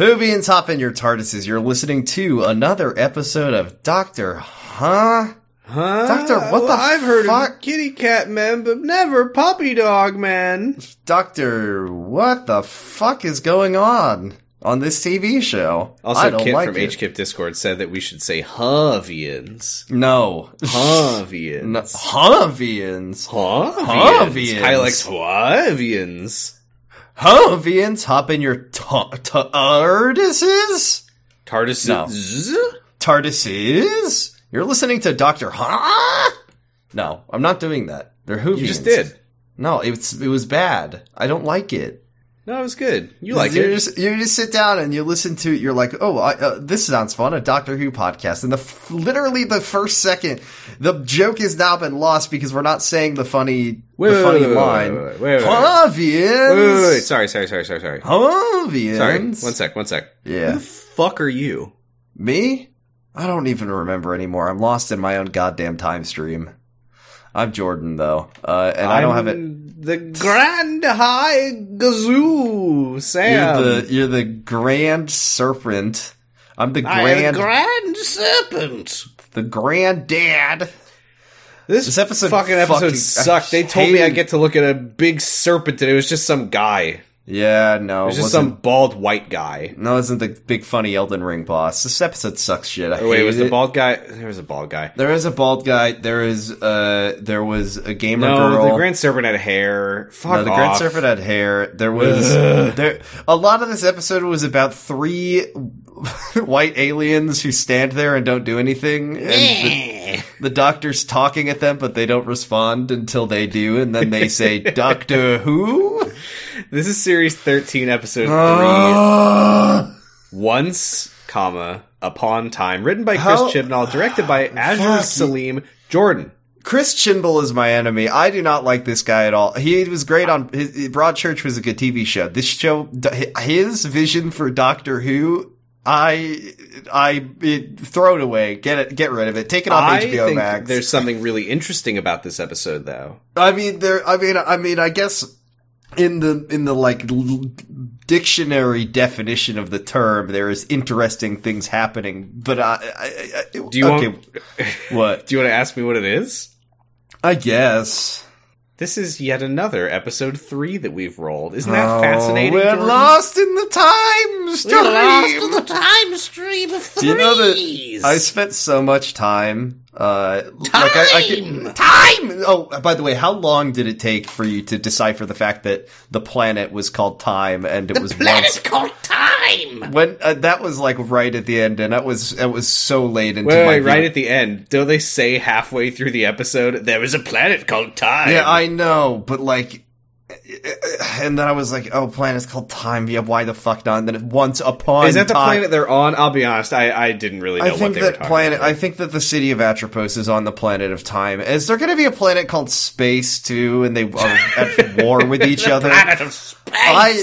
Whovians, hop in your TARDISes. You're listening to another episode of Doctor Huh? Huh? Doctor, what the I've heard fuck? of kitty cat man, but never puppy dog man. Doctor, what the fuck is going on on this TV show? Also, Kit like from it. HKIP Discord said that we should say Havians. No. Havians. Havians. Havians. Kyle likes Havians. Havians, hop in your ta- TARDISes? TARDIS. No. TARDISes? You're listening to Doctor Huh? No, I'm not doing that. They're Whovians. You just did. No, it's it was bad. I don't like it. No, it was good. You like you it. Just, you just sit down and you listen to. It. You're like, oh, I, uh, this sounds fun. A Doctor Who podcast, and the f- literally the first second, the joke has now been lost because we're not saying the funny, Wait, the funny wait, line. wait, wait, wait, wait. Wait, wait, wait. Sorry, sorry, sorry, sorry, sorry. Havians. Sorry. One sec, one sec. Yeah. Who the fuck are you? Me? I don't even remember anymore. I'm lost in my own goddamn time stream. I'm Jordan though, uh, and I don't have it. The Grand High Gazoo, Sam. You're the you're the Grand Serpent. I'm the I am Grand Serpent. the Grand Serpent. This, This episode fucking episode fucking- sucked. They told me I get to look at a big serpent, and it was just some guy. Yeah, no, It it was just wasn't. some bald white guy. no, it isn't the big funny Elden Ring boss. This episode sucks shit. I Oh, wait, was hated the bald guy? There was a bald guy. There is a bald guy. There is uh there was a gamer No, girl. the Grand Serpent had hair. Fuck No, the off. Grand Serpent had hair. There was there a lot of this episode was about three white aliens who stand there and don't do anything, and the, the doctor's talking at them, but they don't respond until they do, and then they say, "Doctor Who." This is series thirteen, episode three. Uh, Once, comma upon time, written by Chris How- Chibnall, directed by Azure. Saleem Jordan. Chris Chinball is my enemy. I do not like this guy at all. He was great on his, Broadchurch was a good TV show. This show, his vision for Doctor Who, I, I it, throw it away. Get it, get rid of it. Take it off I HBO think Max. there's something really interesting about this episode, though. I mean, there. I mean, I mean, I guess in the in the like dictionary definition of the term, there is interesting things happening. But I, I, I Do you okay, want? what? Do you want to ask me what it is? I guess. This is yet another episode three that we've rolled. Isn't that Oh, fascinating? We're Jordan? lost in the time stream. We're lost in the time stream of Do you know that I spent so much time? Uh, like I, I can, Time! time. Oh, by the way, how long did it take for you to decipher the fact that the planet was called Time and it was Planet's once? called time. When uh, that was like right at the end, and that was it was so late into Wait, my wait, right at the end, don't they say halfway through the episode there was a planet called time? Yeah, I know, but like, and then I was like, "Oh, planet's called Time." Yeah, why the fuck not? And then once upon Is that the time, planet they're on? I'll be honest, I, I didn't really know I what think they that talking planet. about. I think that the city of Atropos is on the planet of time. Is there going to be a planet called Space too? And they are at war with each The other. planet of space. I,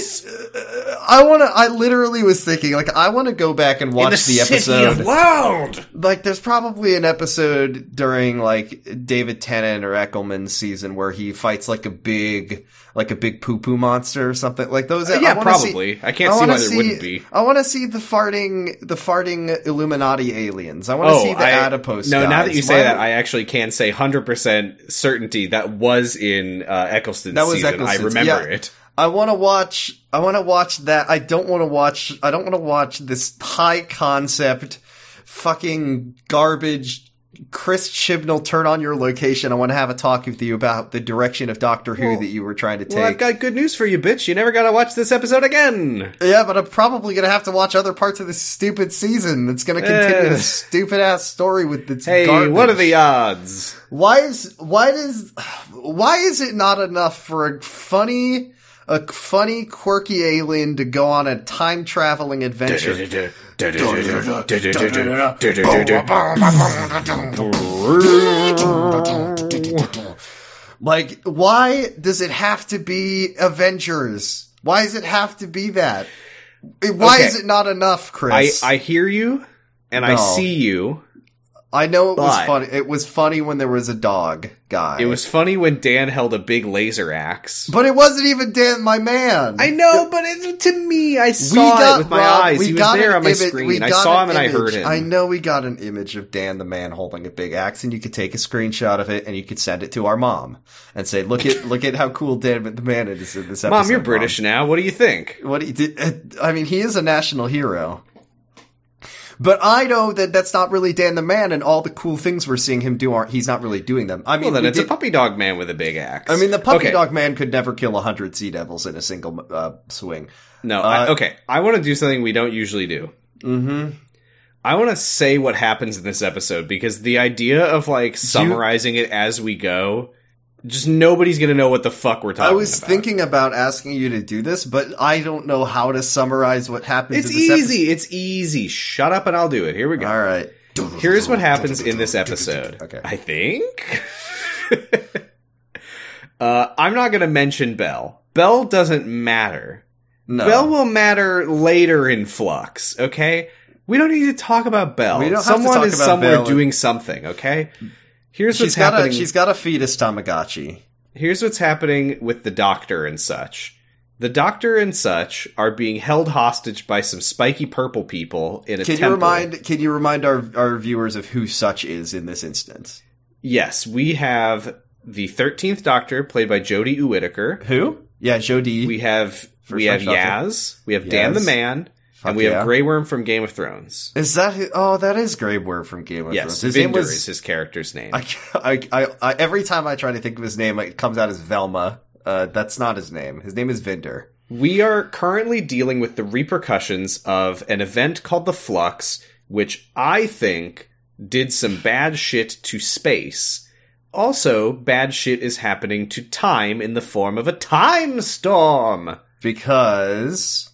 uh, I want to. I literally was thinking, like, I want to go back and watch the, the, episode. world. like, there's probably an episode during like David Tennant or Eckelman's season where he fights like a big, like a big poo poo monster or something like those. I yeah, see- probably. I can't see wanna why there wouldn't be. I want to see the farting, the farting Illuminati aliens. I want to Oh, see the I, adipose. no! Now that you say Why- that, I actually can say hundred percent certainty that was in uh, Eccleston's That was season. I remember yeah. it. I want to watch. I want to watch that. I don't want to watch. I don't want to watch this high concept, fucking garbage. Chris Chibnall, turn on your location. I want to have a talk with you about the direction of Doctor Who Well- that you were trying to take. Well, I've got good news for you, bitch. You never gotta watch this episode again. yeah, but I'm probably gonna have to watch other parts of this stupid season. that's gonna continue Eh. this stupid ass story with its Hey, garbage. what are the odds? Why is why does why is it not enough for a funny a funny quirky alien to go on a time traveling adventure? Like why does it have to be Avengers? Why does it have to be that? Why Okay. is it not enough, Chris? I hear you and I see you. I know it was funny. It was funny when there was a dog guy. It was funny when Dan held a big laser axe. but it wasn't even Dan, my man. I know, but it, to me, I saw it with my Rob, eyes. He was there on my image- screen. I saw an him and I heard him. I know we got an image of Dan the man holding a big axe, and you could take a screenshot of it and you could send it to our mom and say, "Look at look at how cool Dan the man is in this episode." Mom, you're British now. What do you think? What he did? I mean, he is a national hero. But I know that that's not really Dan the man, and all the cool things we're seeing him do aren't. He's not really doing them. I mean, Well, then it's a puppy dog man with a big axe. I mean, the puppy Okay. dog man could never kill a hundred sea devils in a single uh, swing. No, I, Uh, okay. I want to do something we don't usually do. Mm-hmm. I want to say what happens in this episode because the idea of like summarizing it as we go, just nobody's gonna know what the fuck we're talking about. I was about. thinking about asking you to do this, but I don't know how to summarize what happens. it's in this easy. It's easy. Shut up and I'll do it. Here we go. All right. Here's what happens in this episode. Okay. I think. uh, I'm not going to mention Bell. Bell doesn't matter. No. Bell will matter later in Flux, okay? We don't need to talk about Bell. We don't have to Someone is somewhere Bell. doing something, okay? Here's she's what's got happening. a she's got a fetus Tamagotchi. Here's what's happening with the doctor and such. The doctor and such are being held hostage by some spiky purple people in a Can temple. you remind Can you remind our our viewers of who such is in this instance? Yes, we have the thirteenth Doctor, played by Jodie Whittaker. Who? Yeah, Jodie. We have we French have Doctor. Yaz, we have Dan the Man, Fuck and we yeah. have Grey Worm from Game of Thrones. Is that who? Oh, that is Grey Worm from Game of yes, Thrones. His Vinder name was. is his character's name. I, I, I, I, every time I try to think of his name, it comes out as Velma. Uh, that's not his name. His name is Vinder. We are currently dealing with the repercussions of an event called the Flux, which I think did some bad shit to space. Also, bad shit is happening to time in the form of a time storm. Because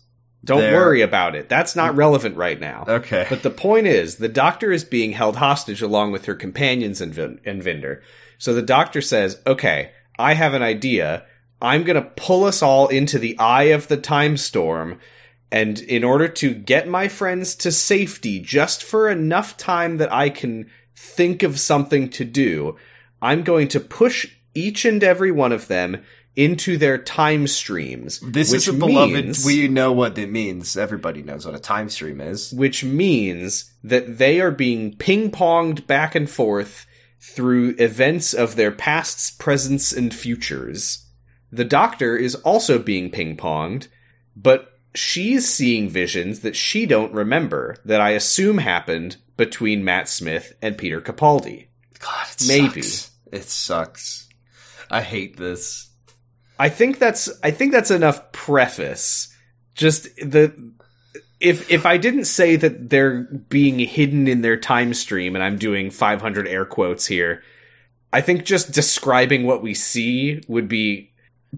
Don't There- worry about it. That's not relevant right now. okay, But the point is, the doctor is being held hostage along with her companions and, Vin- and Vinder. So the doctor says, okay, I have an idea. I'm going to pull us all into the eye of the time storm. And in order to get my friends to safety, just for enough time that I can think of something to do, I'm going to push each and every one of them into their time streams. this which is a beloved. means- We know what it means. Everybody knows what a time stream is. which means that they are being ping ponged back and forth through events of their pasts, presents, and futures. The Doctor is also being ping ponged, but she's seeing visions that she don't remember that I assume happened between Matt Smith and Peter Capaldi. God, it Maybe. sucks. It sucks. I hate this. I think that's I think that's enough preface. Just the if if I didn't say that they're being hidden in their time stream, and I'm doing 500 air quotes here, I think just describing what we see would be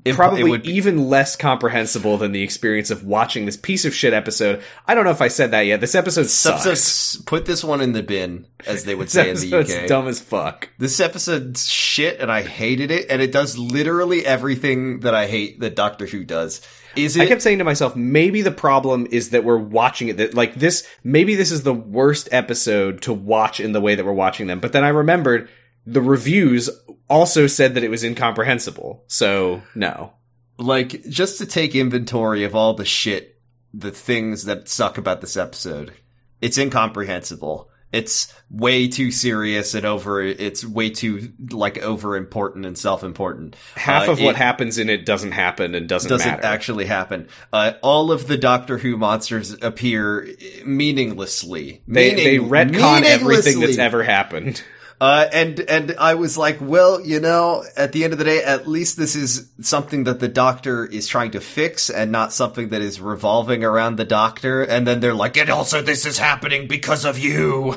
It- probably it would be- even less comprehensible than the experience of watching this piece of shit episode. I don't know if I said that yet. This episode sucks. put this one in the bin, as they would say in the UK. dumb as fuck. This episode's shit, and I hated it, and it does literally everything that I hate that Doctor Who does. Is it? I kept saying to myself, maybe the problem is that we're watching it. That like this, maybe this is the worst episode to watch in the way that we're watching them. But then I remembered the reviews also said that it was incomprehensible. So no, like just to take inventory of all the shit, the things that suck about this episode. It's incomprehensible. It's way too serious and over. It's way too like over important and self important. half Uh, of what happens in it doesn't happen and doesn't, doesn't matter. actually happen. Uh, all of the Doctor Who monsters appear meaninglessly. they they Meaning- retcon everything that's ever happened. Uh, and and I was like, well, you know, at the end of the day, at least this is something that the Doctor is trying to fix, and not something that is revolving around the Doctor. And then they're like, and also this is happening because of you.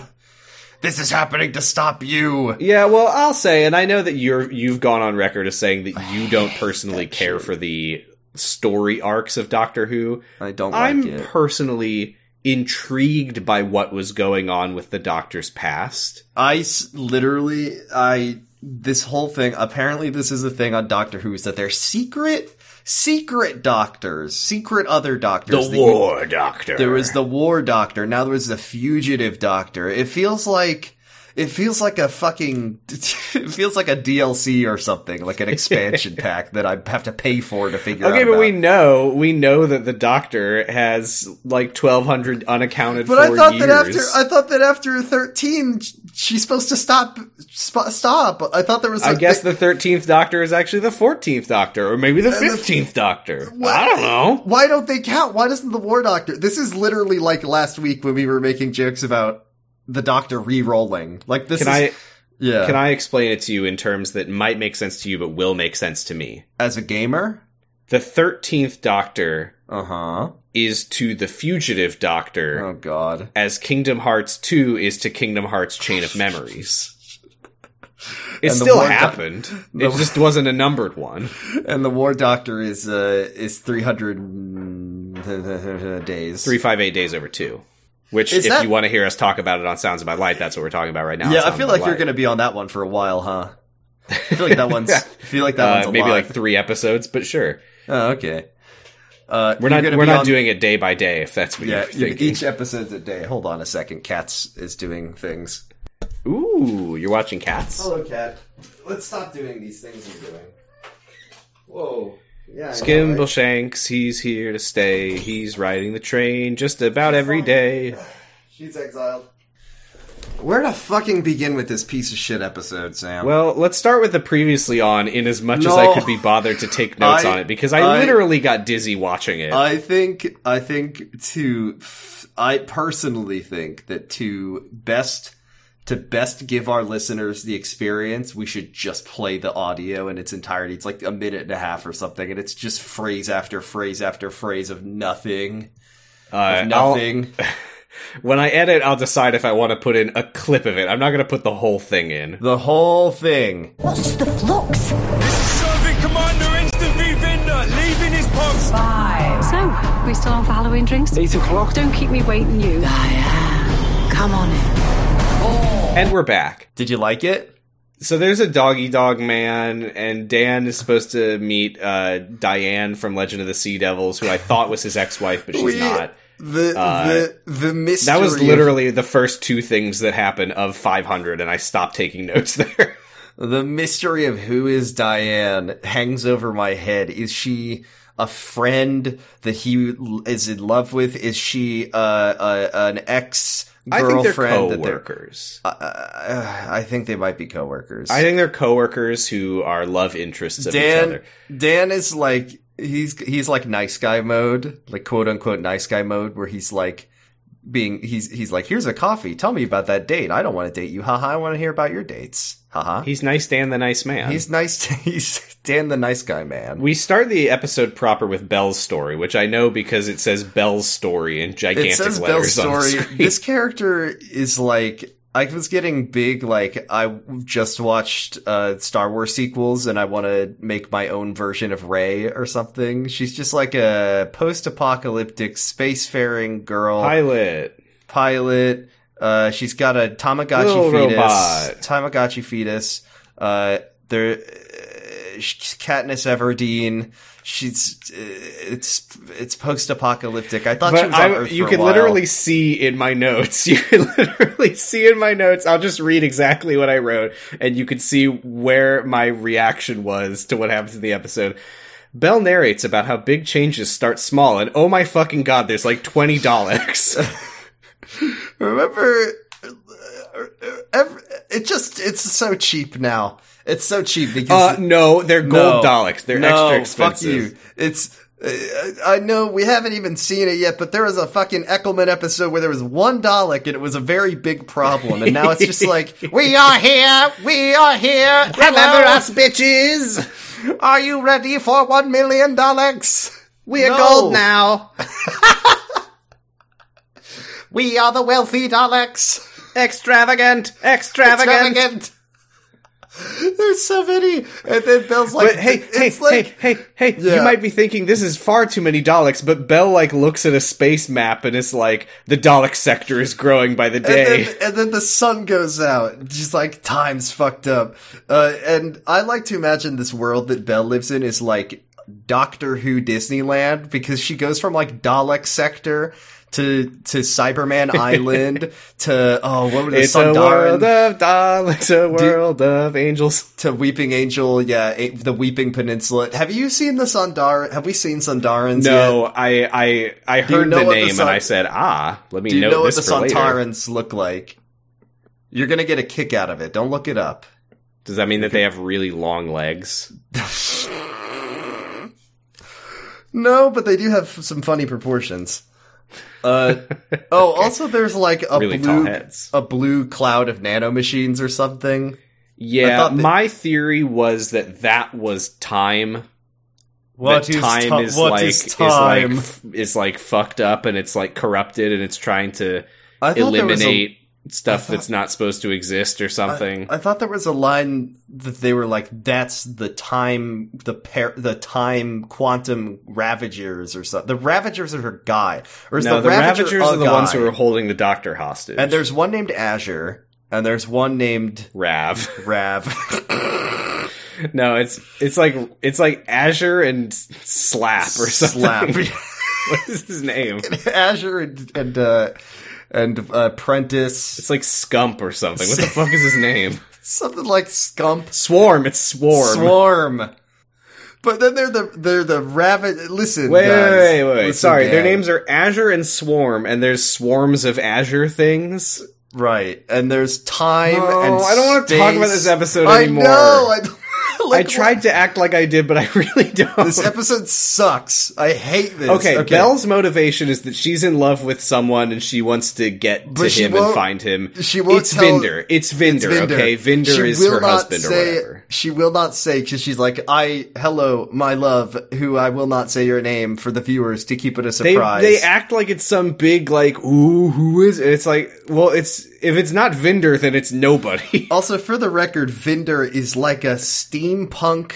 This is happening to stop you. Yeah, well, I'll say, and I know that you're you've gone on record as saying that you don't personally care shit. for the story arcs of Doctor Who. I don't like I'm it. personally intrigued by what was going on with the Doctor's past. I s- literally, I this whole thing. Apparently, this is a thing on Doctor Who is that they're secret, secret doctors, secret other doctors. that you- Doctor. There was the war doctor. Now there was the fugitive doctor. It feels like it feels like a fucking it feels like a DLC or something, like an expansion pack that I have to pay for to figure out. Okay, but about. we know we know that the Doctor has like twelve hundred unaccounted But for I thought years. that after I thought that after thirteen, she's supposed to stop. Sp- stop. I thought there was. I guess the thirteenth Doctor is actually the fourteenth Doctor, or maybe the uh, fifteenth Doctor. I don't know. Why don't they count? Why doesn't the War Doctor? This is literally like last week when we were making jokes about the Doctor re-rolling. Like this Can is I yeah. can I explain it to you in terms that might make sense to you, but will make sense to me? as a gamer? The thirteenth Doctor Uh huh. is to the fugitive Doctor Oh God. as Kingdom Hearts 2 is to Kingdom Hearts Chain of Memories. It still War happened. it just wasn't a numbered one. And the War Doctor is uh is three hundred days. 358 days over 2. Which, Is if that- you want to hear us talk about it on Sounds of My Light, that's what we're talking about right now. Yeah, I feel like you're going to be on that one for a while, huh? I feel like that one's. I feel like that one's Uh, alive. maybe like three episodes, but sure. Oh, okay. Uh, We're not we're not on- doing it day by day if that's what Yeah, you're thinking. each episode's a day. Hold on a second. Cats is doing things. Ooh, you're watching Cats? Hello, cat. Let's stop doing these things you're doing. Whoa. Yeah. I know, right? Shanks, he's here to stay. He's riding the train just about every day. She's exiled. Where to fucking begin with this piece of shit episode, Sam? Well, let's start with the previously on in as much as No. I could be bothered to take notes I- on it because I, I- literally got dizzy watching it. I think I think to f- I personally think that to best to best give our listeners the experience, we should just play the audio in its entirety. It's like a minute and a half or something, and it's just phrase after phrase after phrase of nothing, Uh, I'll- nothing. when I edit, I'll decide if I want to put in a clip of it. I'm not going to put the whole thing in. the whole thing. What's the flux? Serving Commander Instant V Vinder, leaving his post. Five. So, we still on for Halloween drinks? Eight o'clock. Don't keep me waiting, you. I am. Come on in. And we're back. Did you like it? So there's a doggy dog man, and Dan is supposed to meet uh, Diane from Legend of the Sea Devils, who I thought was his ex-wife, but she's We- not. The Uh, the the mystery. That was literally the first two things that happened of 500, and I stopped taking notes there. The mystery of who is Diane hangs over my head. Is she a friend that he is in love with? Is she uh, uh, an ex I think they're girlfriend? that they're- co-workers. Uh, I think they might be coworkers. I think they're coworkers who are love interests of each Dan other. Dan is like he's he's like nice guy mode, like quote unquote nice guy mode, where he's like being he's he's like here's a coffee. Tell me about that date. I don't want to date you. Haha. I want to hear about your dates. Haha. He's nice Dan the nice man. He's nice. He's Dan the nice guy man. we start the episode proper with Belle's story, which I know because it says Belle's story in gigantic it says letters Bell's story. This character is like I was getting big. Like I just watched uh, Star Wars sequels, and I want to make my own version of Rey or something. She's just like a post-apocalyptic spacefaring girl Pilot. pilot. Uh, she's got a Tamagotchi Little fetus. robot. Tamagotchi fetus. Uh, there, uh, Katniss Everdeen. She's uh, it's it's post-apocalyptic. I thought But I, you can literally see in my notes. You can literally see in my notes. I'll just read exactly what I wrote, and you can see where my reaction was to what happens in the episode. Bell narrates about how big changes start small, and oh my fucking god, there's like twenty Daleks. Remember, every, it just it's so cheap now. It's so cheap because uh, no, they're gold No. Daleks. They're no, extra expensive. Fuck you. It's. I know we haven't even seen it yet, but there was a fucking Eckelman episode where there was one Dalek and it was a very big problem, and now it's just like we are here, we are here. Remember us, bitches? Are you ready for one million Daleks? We're No. gold now. We are the wealthy Daleks. Extravagant, extravagant. Extravagant. There's so many, and then Bill's like, But hey, hey, it's like, hey, hey, hey! Yeah. You might be thinking this is far too many Daleks, but Bell like looks at a space map and is like, the Dalek sector is growing by the And day. then, and then the sun goes out. Just like time's fucked up. Uh, and I like to imagine this world that Bell lives in is like Doctor Who Disneyland because she goes from like Dalek sector to to Cyberman Island to oh what were the It's a world of doll. It's a world of angels. to Weeping Angel, yeah, a- the Weeping Peninsula. Have you seen the Sontar? Have we seen Sontarans? No, yet? I I I you heard know the what the name Sun- and I said, ah, let me Do you know what the later. Sontarans look like? You're gonna get a kick out of it. Don't look it up. Does that mean that they have really long legs? No, but they do have some funny proportions. Uh, oh, also there's like a Really blue heads. a blue cloud of nanomachines or something. Yeah, that- my theory was that that was time. What that is time ti- is what like is is like is like fucked up and it's like corrupted and it's trying to I thought there was a- eliminate stuff thought- that's not supposed to exist or something. I thought there was a line that they were like, "That's the time, the par- the time quantum ravagers or something." The ravagers are her guy, or is no, the, the Ravager Ravagers are the ones who are holding the Doctor hostage. And there's one named Azure, and there's one named Rav. Rav. no, it's it's like it's like Azure and Slap or something. Slap. what is his name? Azure and and uh, and uh, Prentice, It's like Scump or something. What the fuck is his name? something like Scump. Swarm. It's Swarm. Swarm. But then they're the they're the rabbit. Listen, Wait, guys, wait, wait, wait. Listen, Sorry, their names are Azure and Swarm, and there's swarms of Azure things. right, and there's time. No, and I don't wanna talk about this episode I anymore. know. I, like, I tried to act like I did, but I really don't. This episode sucks. I hate this. Okay, Belle's motivation is that she's in love with someone and she wants to get to But she him and find him. she won't It's tell- Vinder. It's Vinder. Vinder. Okay, Vinder She is will her not husband say, or whatever. She will not say because she's like, "I hello, my love," who I will not say your name for the viewers to keep it a They surprise. they act like it's some big like ooh who is it? It's like well it's if it's not Vinder then it's nobody. Also, for the record, Vinder is like a steampunk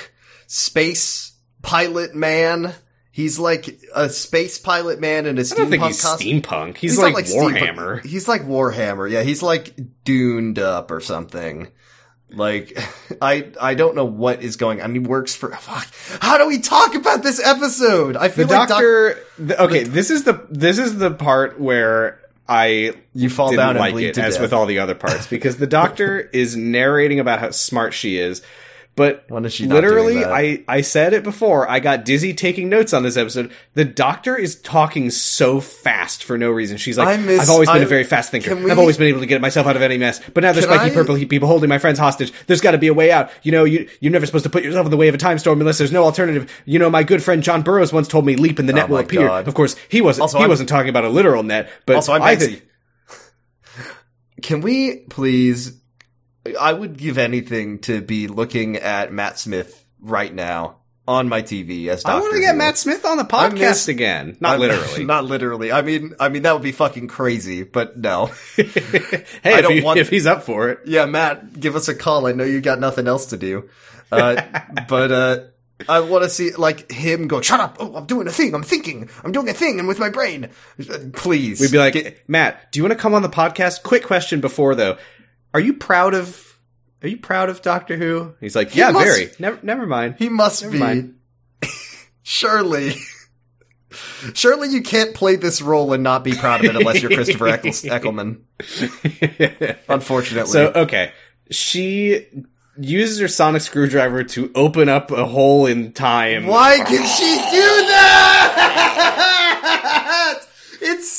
space pilot man. He's like a space pilot man in a steampunk I don't think he's costume. steampunk. He's, like, steampunk- Warhammer. He's like Warhammer. Yeah, he's like duned up or something. Like, I I don't know what is going on. mean, works for. Fuck. How do we talk about this episode? I The feel like Doc- doctor. the- okay, this is the this is the part where I You fall didn't down and like bleed it as death. with all the other parts because the doctor is narrating about how smart she is, but When is she literally. I I said it before. I got dizzy taking notes on this episode. The doctor is talking so fast for no reason. She's like, I I've always been a very fast thinker. we- I've always been able to get myself out of any mess. But now there's spiky I- purple people holding my friends hostage. There's got to be a way out. You know, you you're never supposed to put yourself in the way of a time storm unless there's no alternative. You know, my good friend John Burroughs once told me, "Leap and the oh net will Oh my appear." God. Of course, he wasn't. Also, he I'm- wasn't talking about a literal net, but Also, I'm I think Can we please? I would give anything to be looking at Matt Smith right now on my TV as Doctor I want to get Who. Matt Smith on the podcast miss- again. Not I'm- literally. not literally. I mean, I mean that would be fucking crazy, but no. hey, I if, don't he- want- if he's up for it. yeah, Matt, give us a call. I know you got nothing else to do, uh, but uh, I want to see like him go. Shut up! Oh, I'm doing a thing. I'm thinking. I'm doing a thing, and with my brain. Uh, Please, We'd be like, Get- Matt, do you want to come on the podcast? Quick question before though. Are you proud of? Are you proud of Doctor Who? He's like, yeah, must- very. Never, never mind. He must Never be. mind. Surely. Surely you can't play this role and not be proud of it unless you're Christopher Eccles- Eckelman. Unfortunately. So okay, she uses her sonic screwdriver to open up a hole in time. why can she do that?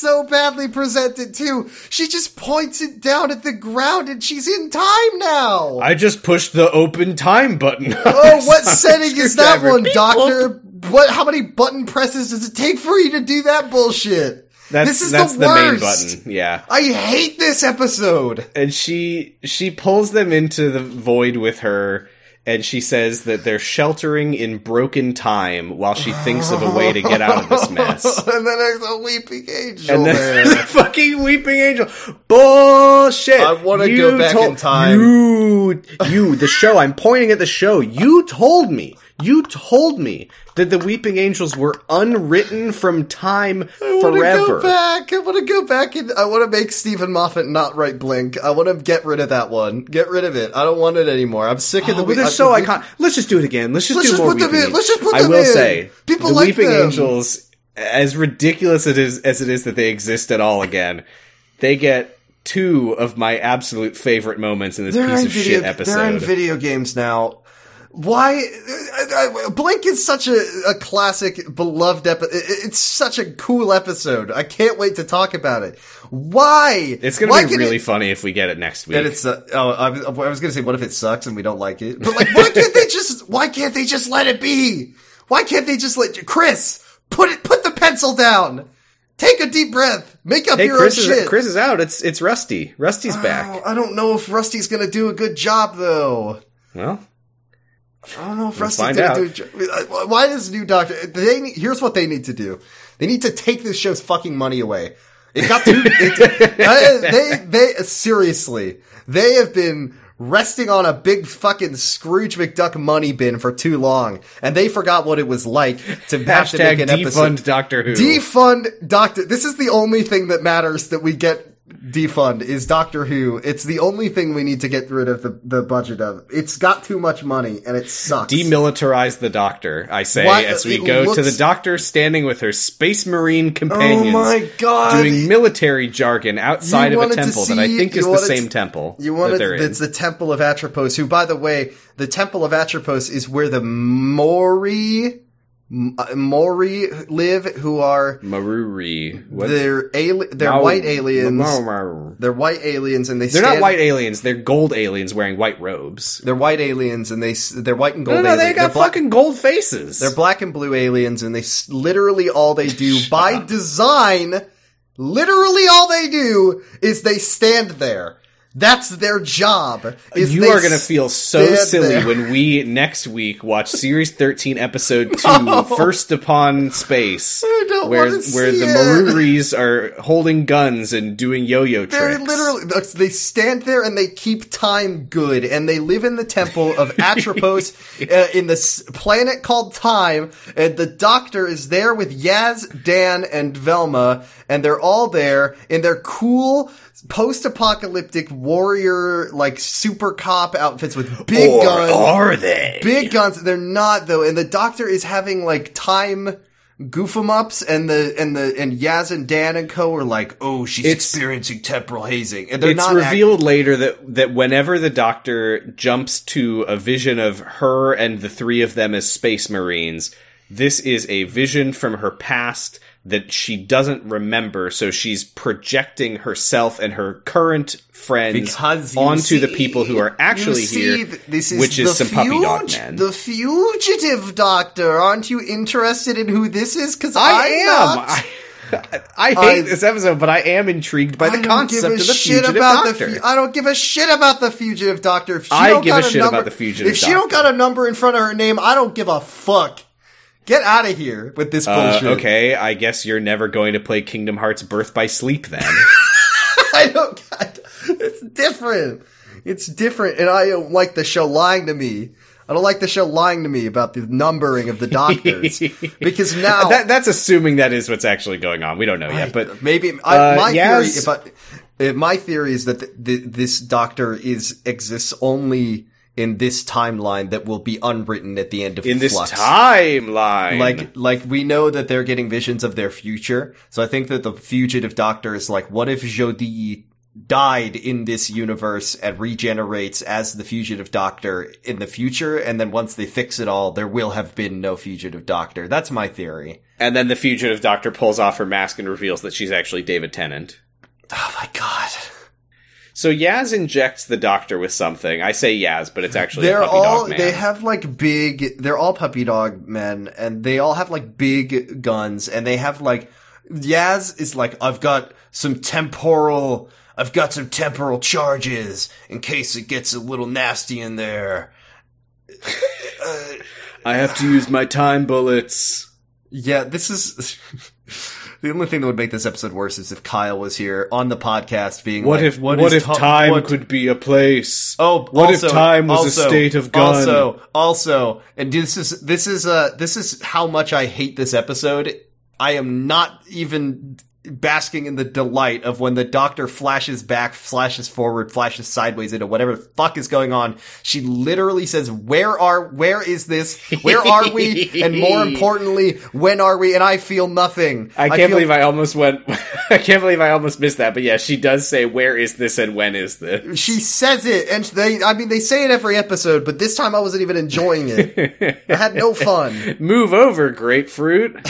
It's so badly presented too. She just points it down at the ground and she's in time now. I just pushed the open time button. oh, what setting is that one, Beep, Doctor? What? How many button presses does it take for you to do that bullshit? That's this is that's the, the, main worst. button. Yeah. I hate this episode. and she she pulls them into the void with her and she says that they're sheltering in broken time while she thinks of a way to get out of this mess. and then there's a weeping angel And then there. there's a fucking weeping angel. Bullshit. I wanna You go back told- in time. You, you, the show. I'm pointing at the show. You told me. You told me that the weeping angels were unwritten from time I want to forever. go back. I want to go back and I want to make Steven Moffat not write Blink. I want to get rid of that one. Get rid of it. I don't want it anymore. I'm sick of Oh, the. but they're I- so iconic. Let's just do it again. Let's just Let's do just more put them Weeping in. Let's just put them I will in. say, People the like Weeping them. Angels as ridiculous it is as it is that they exist at all again, they get two of my absolute favorite moments in this They're piece of video. shit episode. They're in video games now. Why? uh, uh, Blink is such a, a classic, beloved episode. It's such a cool episode. I can't wait to talk about it. Why? it's gonna Why be really It, funny if we get it next week. and it's. Uh, oh, I was, I was gonna say, what if it sucks and we don't like it? But like, why can't they just? Why can't they just let it be? Why can't they just let Chris put it? Put the pencil down. Take a deep breath. Make up hey, your Chris own is shit. Chris is out. It's it's Rusty. Rusty's back. Oh, I don't know if Rusty's gonna do a good job though. Well, I don't know if Rusty's gonna do. a jo- Why does new Doctor? They need, here's what they need to do. They need to take this show's fucking money away. It got too. it, uh, they they seriously they have been resting on a big fucking Scrooge McDuck money bin for too long, and they forgot what it was like to have to hashtag make an defund episode. Doctor Who. Defund Doctor. This is the only thing that matters that we get defund is Doctor Who. It's the only thing we need to get rid of the, the budget of. It's got too much money and it sucks. Demilitarize the Doctor. I say Why- as we go to the Doctor standing with her Space Marine oh companions. Oh my God. Doing military jargon outside You of a temple that I think is the same to- temple. You that wanted in. it's the Temple of Atropos, who, by the way, the Temple of Atropos is where the Mouri Mouri uh, live, who are Maruri. What? they're ali- they're Mau- white aliens. Mau- Mau- They're white aliens, and they They're stand, not white aliens. They're gold aliens wearing white robes. They're white aliens, and they they're white and No, gold. no, they aliens. got black- fucking gold faces. They're black and blue aliens, and they s- literally all they do by design, literally all they do is they stand there. That's their job. Is you are going to feel so silly there. when we next week watch series 13 episode 2 First Upon Space I don't where where see the. Maruris are holding guns and doing yo-yo They're tricks. literally they stand there and they keep time good, and they live in the temple of Atropos uh, in this planet called Time. And the Doctor is there with Yaz, Dan, and Velma, and they're all there in their cool post-apocalyptic warrior like super cop outfits with big or guns. are they? Big guns. They're not though, and the Doctor is having like time goof 'em ups, and the and the and Yaz and Dan and Co are like, oh, she's It's- experiencing temporal hazing, and they're it's not revealed later that that whenever the doctor jumps to a vision of her and the three of them as space marines, this is a vision from her past that she doesn't remember, so she's projecting herself and her current friends onto the people who are actually see, here, th- this is which is the some puppy dog men. The fugitive Doctor. Aren't you interested in who this is? Because I am. I, I hate I- this episode, but I am intrigued by the I concept of the shit fugitive about doctor. the. Fu- I don't give a shit about the fugitive doctor. If she I don't give a shit number, about the fugitive If she don't got a number in front of her name, I don't give a fuck. Get out of here with this Uh, bullshit. okay, I guess you're never going to play Kingdom Hearts Birth by Sleep then. I don't. It's different. It's different, and I don't like the show lying to me. I don't like the show lying to me about the numbering of the doctors because now that, that's assuming that is what's actually going on. We don't know yet, but maybe I, uh, my Yaz- theory. If I, uh, my theory is that th th this doctor is exists only in this timeline that will be unwritten at the end of in this timeline, Like, like we know that they're getting visions of their future. So I think that the fugitive doctor is like, what if Jodie died in this universe and regenerates as the fugitive doctor in the future? And then once they fix it all, there will have been no fugitive doctor. That's my theory. and then the fugitive doctor pulls off her mask and reveals that she's actually David Tennant. Oh my god. So Yaz injects the doctor with something. I say Yaz, but it's actually They're a puppy all dog man. they have like big they're all puppy dog men and they all have like big guns and they have like Yaz is like I've got some temporal I've got some temporal charges in case it gets a little nasty in there. I have to use my time bullets. Yeah, this is the only thing that would make this episode worse is if Kyle was here on the podcast being What like, if what, if ti- time what- could be a place? Oh, what also- if time was also- a state of gun? Also, also, and this is this is uh this is how much I hate this episode. I am not even basking in the delight of when the doctor flashes back, flashes forward, flashes sideways into whatever the fuck is going on. She literally says, "Where are? Where is this? Where are we? And more importantly, when are we?" And I feel nothing. I can't feel- believe I almost went. I can't believe I almost missed that. But yeah, she does say, "Where is this and when is this?" She says it, and they, I mean, they say it every episode, but this time I wasn't even enjoying it. I had no fun. Move over, grapefruit.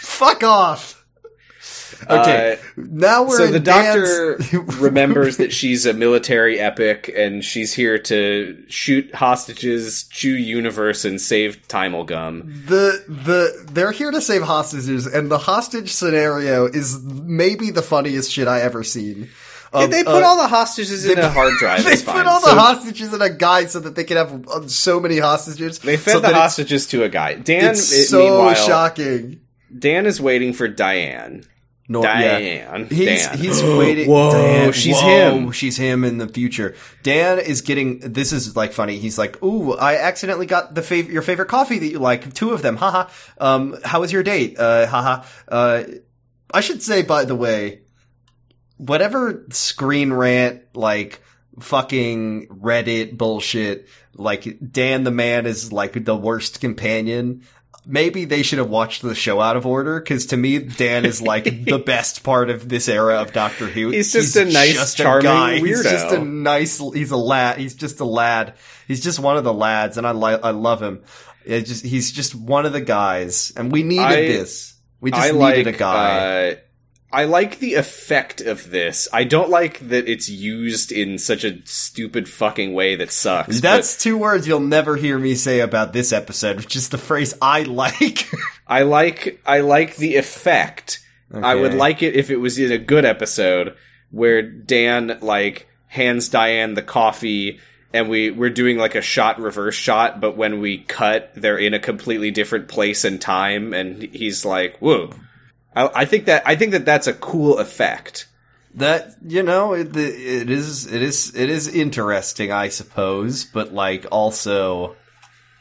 Fuck off. Okay, Uh, now we're so in the doctor remembers that she's a military epic and she's here to shoot hostages, chew universe, and save Timelgum. the the they're here to save hostages, and the hostage scenario is maybe the funniest shit I ever seen. Um, they put uh, all the hostages in a hard drive. They put all the hostages in a guy so that they can have uh, so many hostages. They fed so the hostages to a guy. Dan, It's it- so shocking. Dan is waiting for Diane. No, Diane. He's Dan. he's waiting. Whoa, Diane, she's whoa, him. She's him in the future. Dan is getting. This is like funny. He's like, "Ooh, I accidentally got the fav- your favorite coffee that you like. Two of them. Haha. Um, how was your date? Uh, haha. Uh, I should say, by the way, whatever screen rant like fucking Reddit bullshit. Like Dan the man is like the worst companion. Maybe they should have watched the show out of order because to me, Dan is like the best part of this era of Doctor Who. He's just a nice, charming He's just a nice. He's a lad. He's just a lad. He's just one of the lads, and I like. I love him. It just he's just one of the guys, and we needed I- this. We just I needed like a guy. Uh, I like the effect of this. I don't like that it's used in such a stupid fucking way that sucks. That's two words you'll never hear me say about this episode, which is the phrase I like. I like I like the effect. I would like it if it was in a good episode where Dan like hands Diane the coffee and we we're doing like a shot reverse shot, but when we cut, they're in a completely different place and time, and he's like, "Whoa." I, I think that I think that that's a cool effect. that you know, it, it is it is it is interesting, I suppose, but like also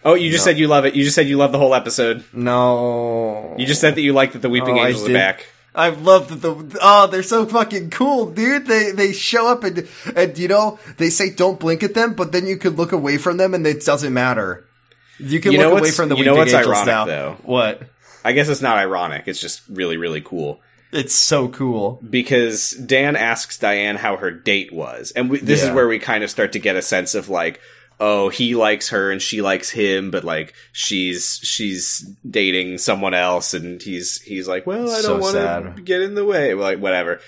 Oh, you just said you love it. You just said you love the whole episode. no. You just said that you like that the Weeping Oh, Angels are back. I love that the oh they're so fucking cool, dude. They they show up and and you know they say don't blink at them, but then you could look away from them and it doesn't matter. You can You look away from the you know Weeping what's Angels ironic, now. though? What? I guess it's not ironic. It's just really, really cool It's so cool. because Dan asks Diane how her date was, and we, this is where we kind of start to get a sense of like, oh, he likes her and she likes him, but like she's she's dating someone else, and he's he's like, well, I don't want to get in the way, like whatever.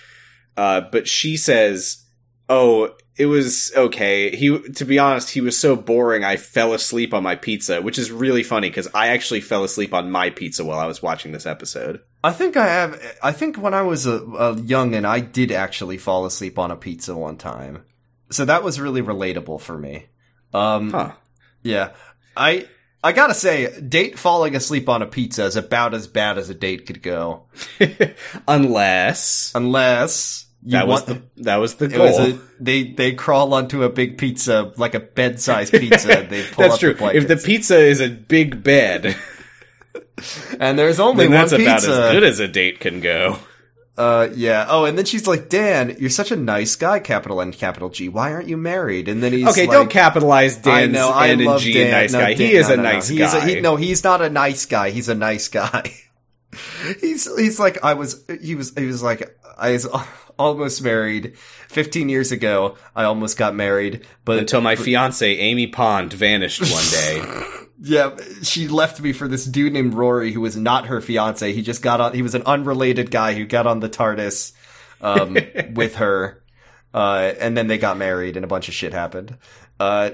Uh, but she says, "Oh, it was okay." He, to be honest, he was so boring. I fell asleep on my pizza, which is really funny because I actually fell asleep on my pizza while I was watching this episode. I think I have. I think when I was a, a young and I did actually fall asleep on a pizza one time, so that was really relatable for me. Um, Huh? yeah, I I gotta say, date falling asleep on a pizza is about as bad as a date could go, Unless unless you that was the that was the goal. was a, they they crawl onto a big pizza like a bed sized pizza. They pull That's up true. The If the pizza is a big bed, and there's only then one that's pizza. about as good as a date can go. Uh, yeah. Oh, and then she's like, Dan, you're such a nice guy, capital N, capital G. Why aren't you married? And then he's Okay, like, don't capitalize Dan's I know, I N and love G Dan. nice No, guy. Dan- he is no, a no, no. nice He's guy. A, he, no, he's not a nice guy. He's a nice guy. he's he's like I was. He was he was like I was almost married. Fifteen years ago, I almost got married, but Until my fiance Amy Pond vanished one day. Yeah, she left me for this dude named Rory who was not her fiance. He just got on. He was an unrelated guy who got on the TARDIS um, with her, uh, and then they got married, and a bunch of shit happened. Uh,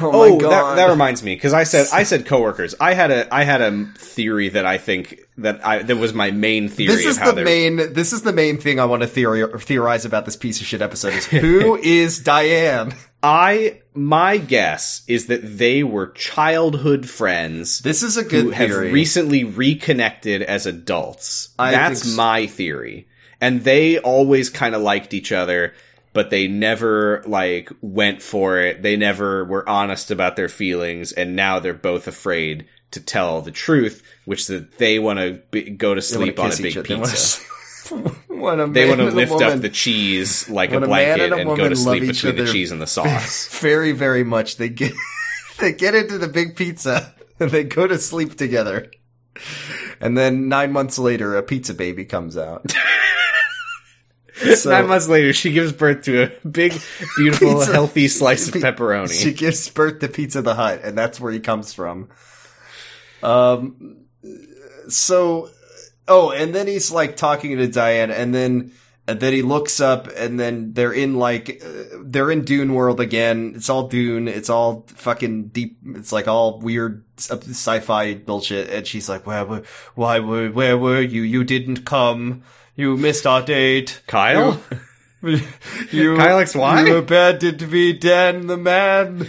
oh, Oh, my oh, god! that, that reminds me because I said I said coworkers. I had a I had a theory that I think that I that was my main theory. this is of how the they're- main. This is the main thing I want to theori- theorize about this piece of shit episode. Is who is Diane? I my guess is that they were childhood friends. This is a good who have recently reconnected as adults. I That's think s- my theory. And they always kind of liked each other, but they never like went for it. They never were honest about their feelings, and now they're both afraid to tell the truth, which is that they want to be- go to sleep on a big each. They wanna pizza. They want to lift up the cheese like a when a blanket and a and, go to sleep between the cheese and the sauce. very, very much. They get they get into the big pizza and they go to sleep together. And then nine months later, a pizza baby comes out. So- Nine months later, she gives birth to a big, beautiful, Pizza- healthy slice of pepperoni. She gives birth to Pizza the Hut, and that's where he comes from. Um, so, oh, and then he's like talking to Diane, and then and then he looks up, and then they're in like uh, they're in Dune world again. It's all Dune. It's all fucking deep. It's like all weird sci-fi bullshit. And she's like, "Where were? Why were? Where were you? You didn't come." You missed our date. Kyle? You, Kyle X Y? You abandoned me, Dan the man.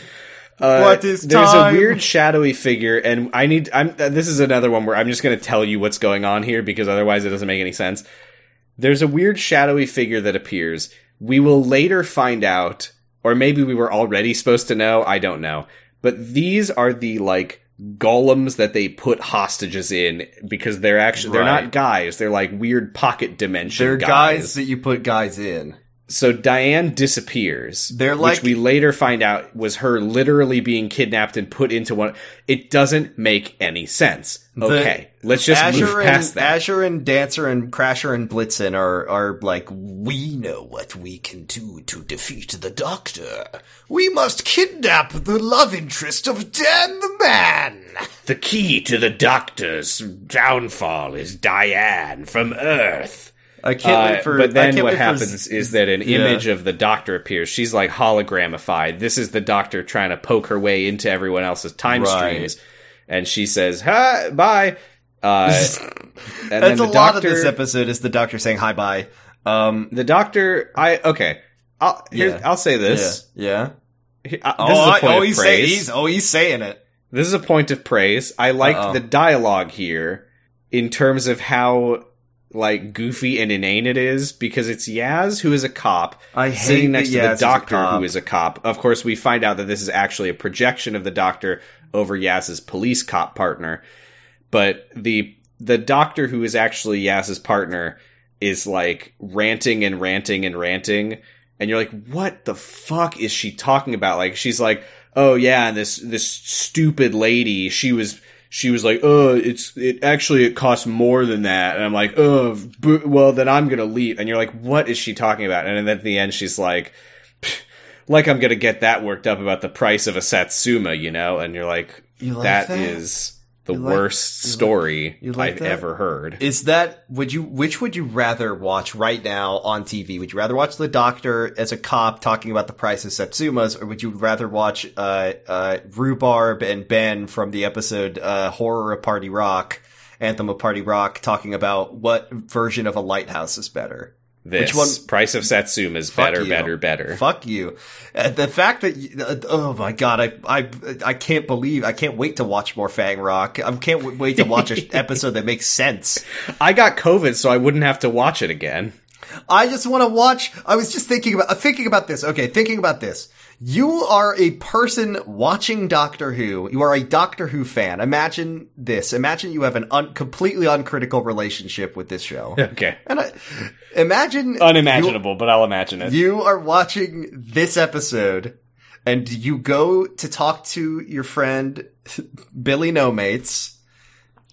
Uh, What is There's time? a weird shadowy figure, and I need. I'm. Uh, this is another one where I'm just going to tell you what's going on here because otherwise it doesn't make any sense. There's a weird shadowy figure that appears. We will later find out, or maybe we were already supposed to know. I don't know. But these are the like golems that they put hostages in because they're actually they're Right. not guys. They're like weird pocket dimension. They're guys that you put guys in. So Diane disappears. They're like- which we later find out was her literally being kidnapped and put into one. It doesn't make any sense. Okay, let's just Azure move and, past that. Azure and Dancer and Crasher and Blitzen are are like, we know what we can do to defeat the Doctor. We must kidnap the love interest of Dan the Man. the key to the Doctor's downfall is Diane from Earth. I can't Uh, wait for. but then what wait for- happens is that an Yeah. image of the Doctor appears. She's like hologramified. This is the Doctor trying to poke her way into everyone else's time Right. streams, and she says, "Hi, bye." Uh, and then That's the a lot of this episode is the Doctor saying hi bye. Um, The doctor, I okay. I'll here's, Yeah. I'll say this. yeah. He- uh, Oh, this is a I- point oh, of he's saying praise. he's oh he's saying it. This is a point of praise. I liked Uh-oh. the dialogue here in terms of how like goofy and inane it is because it's Yaz who is a cop I sitting next to Yaz the doctor cop. who is a cop. Of course, we find out that this is actually a projection of the doctor over Yaz's police cop partner. But the the doctor who is actually Yaz's partner is like ranting and ranting and ranting and you're like what the fuck is she talking about like she's like oh yeah and this this stupid lady she was she was like oh it's it actually it costs more than that. And i'm like oh b- well then i'm gonna leave. And you're like what is she talking about? And then at the end she's like like i'm gonna get that worked up about the price of a satsuma you know? And you're like You like that that? is the like- worst you like- story you like i've that? ever heard Is that would you which would you rather watch right now on TV? Would you rather watch the Doctor as a cop talking about the price of Satsumas, or would you rather watch uh, uh, Rhubarb and Ben from the episode uh, Horror of Party Rock, Anthem of Party Rock, talking about what version of a lighthouse is better? This Which one- price of satsuma is Fuck better you. better better Fuck you. Uh, the fact that you, uh, oh my god, I I I can't believe I can't wait to watch more Fang Rock. I can't w- wait to watch an episode that makes sense. i got covid so i wouldn't have to watch it again I just want to watch. I was just thinking about thinking about this. Okay, thinking about this. You are a person watching Doctor Who. You are a Doctor Who fan. Imagine this. Imagine you have an un- completely uncritical relationship with this show. okay And I, imagine unimaginable but i'll imagine it You, you are watching this episode, and you go to talk to your friend Billy No Mates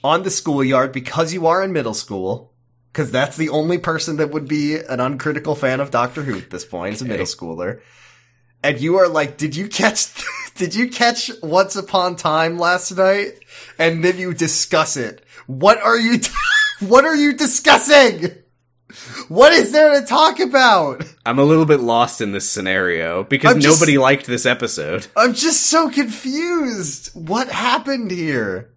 on the schoolyard because you are in middle school. Because that's the only person that would be an uncritical fan of Doctor Who at this point is a middle schooler. And you are like, did you catch, did you catch Once Upon Time last night? And then you discuss it. What are you, what are you discussing? What is there to talk about? i'm a little bit lost in this scenario because I'm just- nobody liked this episode I'm just so confused. What happened here?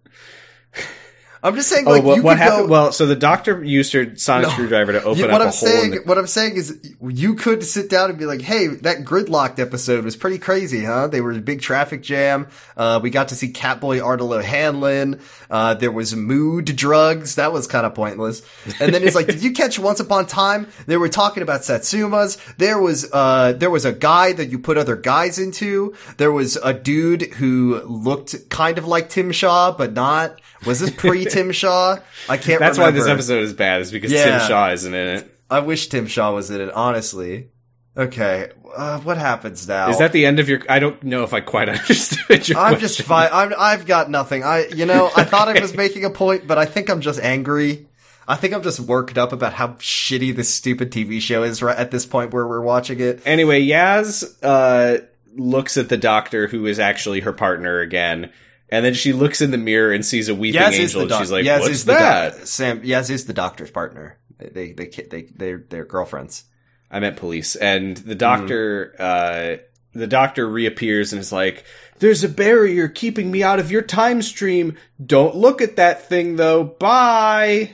I'm just saying, oh like, what, you what could happened go, well so the doctor used her sonic No. screwdriver to open You- up what a I'm hole saying, in the what I'm saying is, you could sit down and be like, "Hey, that gridlocked episode was pretty crazy, huh? They were a big traffic jam. Uh, we got to see Catboy Ardal O'Hanlon. Uh, there was mood drugs. That was kind of pointless. And then it's like, did you catch Once Upon a Time? They were talking about Satsumas. There was, uh, there was a guy that you put other guys into. There was a dude who looked kind of like Tim Shaw, but not. Was this pre Tim Shaw. I can't. That's why this episode is bad, is because Yeah. Tim Shaw isn't in it. I wish Tim Shaw was in it. Honestly. Okay. Uh, what happens now? Is that the end of your? I don't know if I quite understood your. I'm question. just fine. I'm, I've got nothing. I, you know, I thought I was making a point, but I think I'm just angry. I think I'm just worked up about how shitty this stupid TV show is right at this point where we're watching it. Anyway, Yaz uh, looks at the doctor, who is actually her partner again, and then she looks in the mirror and sees a weeping Yaz angel, the and she's like, Yaz "What's doc- that?" Sam Yaz is the doctor's partner. They they they they they're, they're girlfriends. I meant police, and the doctor, uh, the doctor reappears and is like, "There's a barrier keeping me out of your time stream. Don't look at that thing, though. Bye."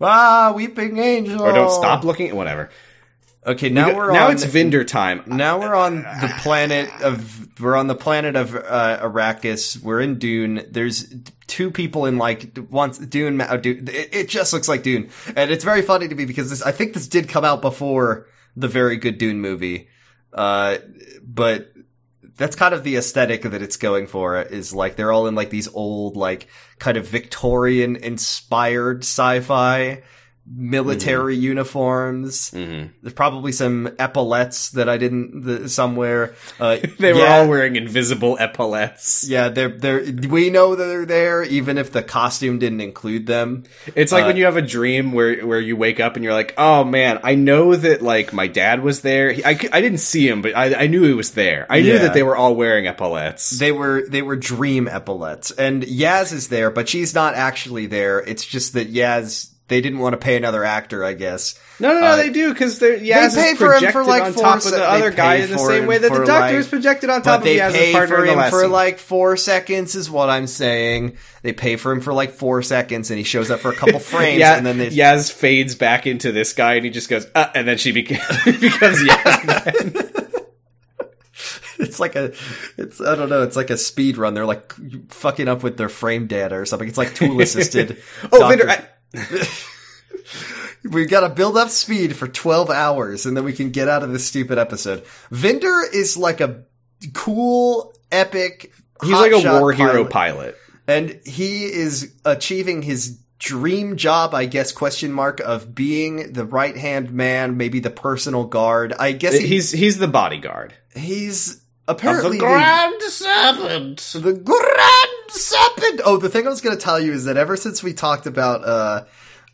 Ah, weeping angel. Or don't stop looking. Whatever. Okay, now We we're now on, it's Vinder time. Now we're on the planet of we're on the planet of uh, Arrakis. We're in Dune. There's two people in like once Dune. Uh, Dune it, it just looks like Dune, and it's very funny to me because this I think this did come out before the very good Dune movie, uh, but that's kind of the aesthetic that it's going for. Is like they're all in like these old like kind of Victorian inspired sci-fi military uniforms. Mhm. There's probably some epaulets that I didn't the, somewhere. Uh, They were yeah, all wearing invisible epaulettes. Yeah, they're they're. We know that they're there, even if the costume didn't include them. It's like Uh, when you have a dream where where you wake up and you're like, "Oh man, I know that like my dad was there. He, I, I didn't see him, but I, I knew he was there. I knew that they were all wearing epaulets." They were they were dream epaulets, and Yaz is there, but she's not actually there. It's just that Yaz they didn't want to pay another actor, I guess. no, no, no, uh, they do because they're Yaz pay for him for, like, on four top of the other guy in the same way that the doctor like- is projected on top of they Yaz's pay partner for him for like four seconds, is what I'm saying. They pay for him for like four seconds, and he shows up for a couple frames, yeah, and then they Yaz fades back into this guy, and he just goes, uh, and then she becomes Yaz. It's like a, it's I don't know. It's like a speed run. They're like fucking up with their frame data or something. It's like tool assisted. oh, Vinder, I- we got to build up speed for twelve hours, and then we can get out of this stupid episode. Vinder is like a cool, epic. he's like a hotshot war hero pilot. pilot. and he is achieving his dream job i guess question mark of being the right hand man maybe the personal guard i guess he, He's he's the bodyguard. he's Of apparently the Grand Serpent. the grand serpent oh the thing i was going to tell you is that ever since we talked about uh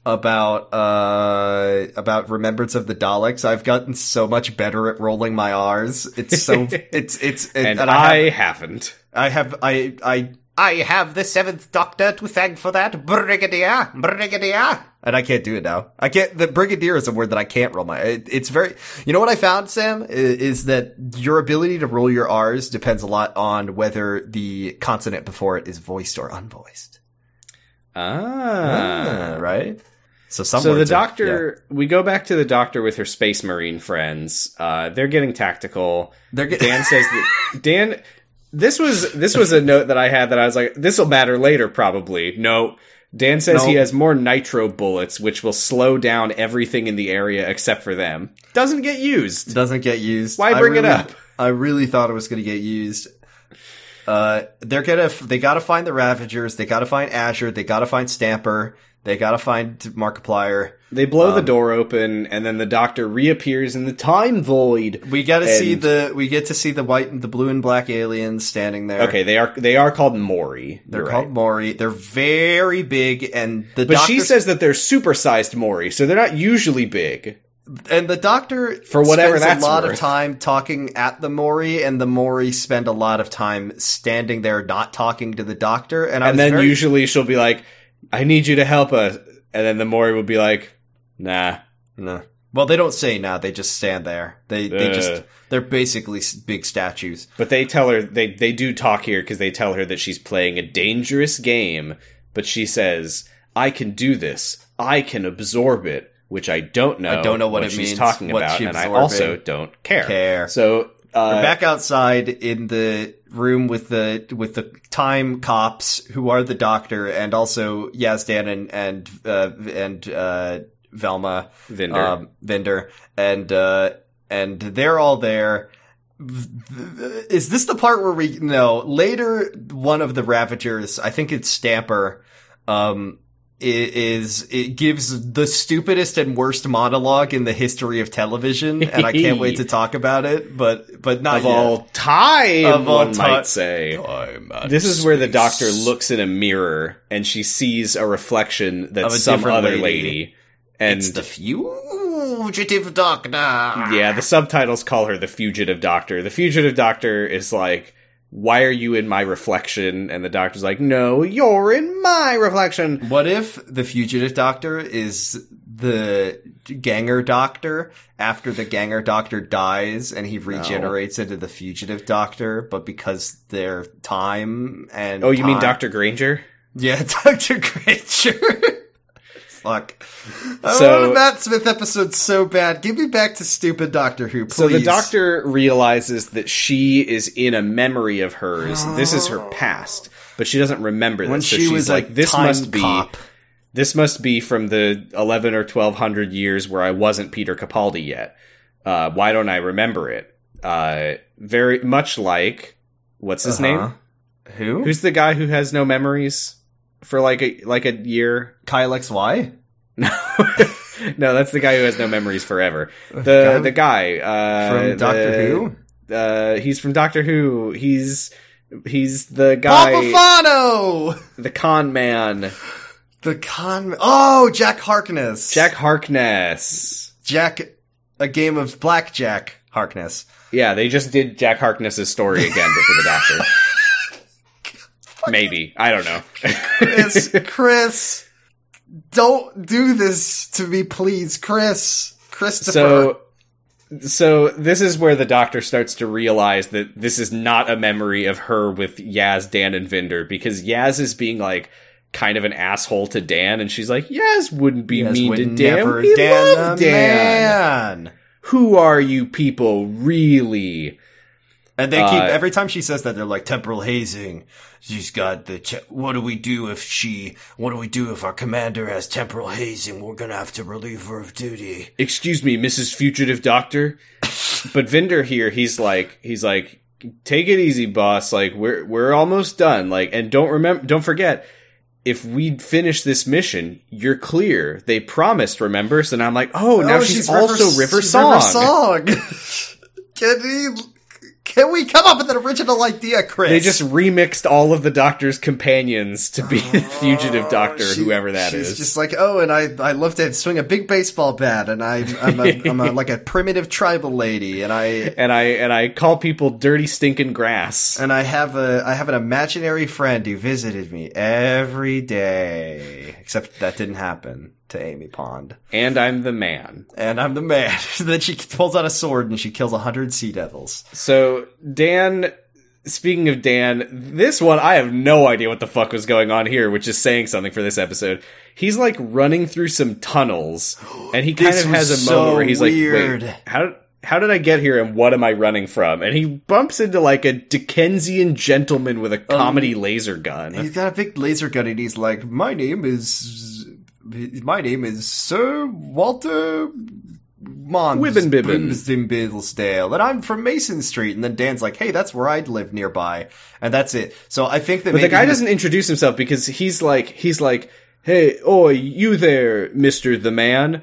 about uh about remembrance of the daleks i've gotten so much better at rolling my r's it's so it's it's And, have- I haven't. I have I I I have the seventh Doctor to thank for that, Brigadier, Brigadier. And I can't do it now. I can't. The Brigadier is a word that I can't roll my. It, it's very. You know what I found, Sam, I- is that your ability to roll your R's depends a lot on whether the consonant before it is voiced or unvoiced. Ah. right. So some. So the are- doctor, we go back to the doctor with her space marine friends. Uh, they're getting tactical. They're get- Dan says that Dan. This was this was a note that I had that I was like, this will matter later, probably. No, Dan says No. he has more nitro bullets, which will slow down everything in the area except for them. Doesn't get used. doesn't get used. Why bring it up? I really thought it was going to get used. Uh, they're gonna, they gotta find the Ravagers, they gotta find Azure, they gotta find Stamper, they gotta find Markiplier. They blow Um, the door open, and then the doctor reappears in the time void. We gotta see the, we get to see the white and the blue and black aliens standing there. Okay, they are they are called Mori. They're You're called right. Mori. They're very big, and the But she says that they're supersized Mori, so they're not usually big. and the doctor For whatever spends that's a lot worth. of time talking at the Mori, and the Mori spend a lot of time standing there, not talking to the doctor. And, and then very- usually she'll be like, "I need you to help us," and then the Mori will be like, "Nah." No. Well, they don't say nah. They just stand there. They they Uh. just they're basically big statues. But they tell her they they do talk here because they tell her that she's playing a dangerous game. But she says, "I can do this. I can absorb it." Which I don't know. I don't know what it she's means, talking what about, she and I also don't care. Care. So uh, They're back outside in the room with the with the time cops who are the doctor and also Yazdan and and uh, and uh, Velma Vinder. um, Vinder and uh, and they're all there. Is this the part where we no later one of the Ravagers I think it's Stamper um is it gives the stupidest and worst monologue in the history of television, and I can't wait to talk about it. But but not of yet. all time, Of all one ti- might say. This is where the doctor looks in a mirror and she sees a reflection that's Of a some different other lady. lady. And It's the fugitive doctor. yeah, the subtitles call her the fugitive doctor. The fugitive doctor is like, "Why are you in my reflection?" And the doctor's like, "No, you're in my reflection." What if the fugitive doctor is the ganger doctor after the ganger doctor dies and he regenerates into the fugitive doctor, but because their time and Oh, you mean Doctor Granger? Yeah, Doctor Granger. Fuck. I So- want a Matt Smith episode so bad. Give me back to stupid Doctor Who, please. So the doctor realizes that she is in a memory of hers. This is her past, but she doesn't remember this. when so she she's was like, "This must be cop. this must be from the eleven or twelve hundred years where I wasn't Peter Capaldi yet. Uh, why don't I remember it? Uh, very much like what's his Uh-huh. name? Who? Who's the guy who has no memories for like a like a year? Kyle XY? no, no, that's the guy who has no memories forever. The Guy- the guy uh, From Doctor the- Who? Uh, he's from Doctor Who. He's he's the guy, Papafano! the con man, The con. Oh, Jack Harkness. Jack Harkness. Jack. A game of blackjack Harkness. Yeah, they just did Jack Harkness's story again, but for the Doctor. Maybe I don't know. Chris, Chris, don't do this to me, please, Chris, Christopher. so so this is where the doctor starts to realize that this is not a memory of her with Yaz, Dan, and Vinder because Yaz is being like kind of an asshole to Dan, and she's like, Yaz wouldn't be Yes, mean would to Dan. never We Dan love Dan. man. Who are you people really? And they keep Uh, every time she says that they're like temporal hazing. She's got the. Te- what do we do if she? What do we do if our commander has temporal hazing? We're gonna have to relieve her of duty. Excuse me, Mrs. Fugitive Doctor. but Vinder here, he's like, he's like, take it easy, boss. Like we're we're almost done. Like, and don't remember, don't forget. If we finish this mission, you're clear. They promised, remember? So now I'm like, oh, now she's, also River, she's Song. River Song. can we? Can we come up with an original idea, Chris? They just remixed all of the Doctor's companions to be the oh, Fugitive Doctor, She- whoever that she's is. just like, oh, and I, I love to swing a big baseball bat, and I, I'm, a, I'm a, like a primitive tribal lady, and I, and I and I call people dirty stinking grass. and I have a, I have an imaginary friend who visited me every day, except that didn't happen to Amy Pond, And I'm the man. and I'm the man. then she pulls out a sword and she kills a hundred sea devils. So Dan, speaking of Dan, this one I have no idea what the fuck was going on here, which is saying something for this episode. He's like running through some tunnels, and he kind of has a moment so where he's weird. like, "Wait, how?" How did I get here and what am I running from? And he bumps into like a Dickensian gentleman with a Um, comedy laser gun. He's got a big laser gun, and he's like, "My name is, my name is Sir Walter." Mons. Brimsdale, and I'm from Mason Street. And then Dan's like, "Hey, that's where I'd live nearby," and that's it. So I think that But the guy doesn't introduce himself because he's like he's like, "Hey, oi, you there, Mister the Man?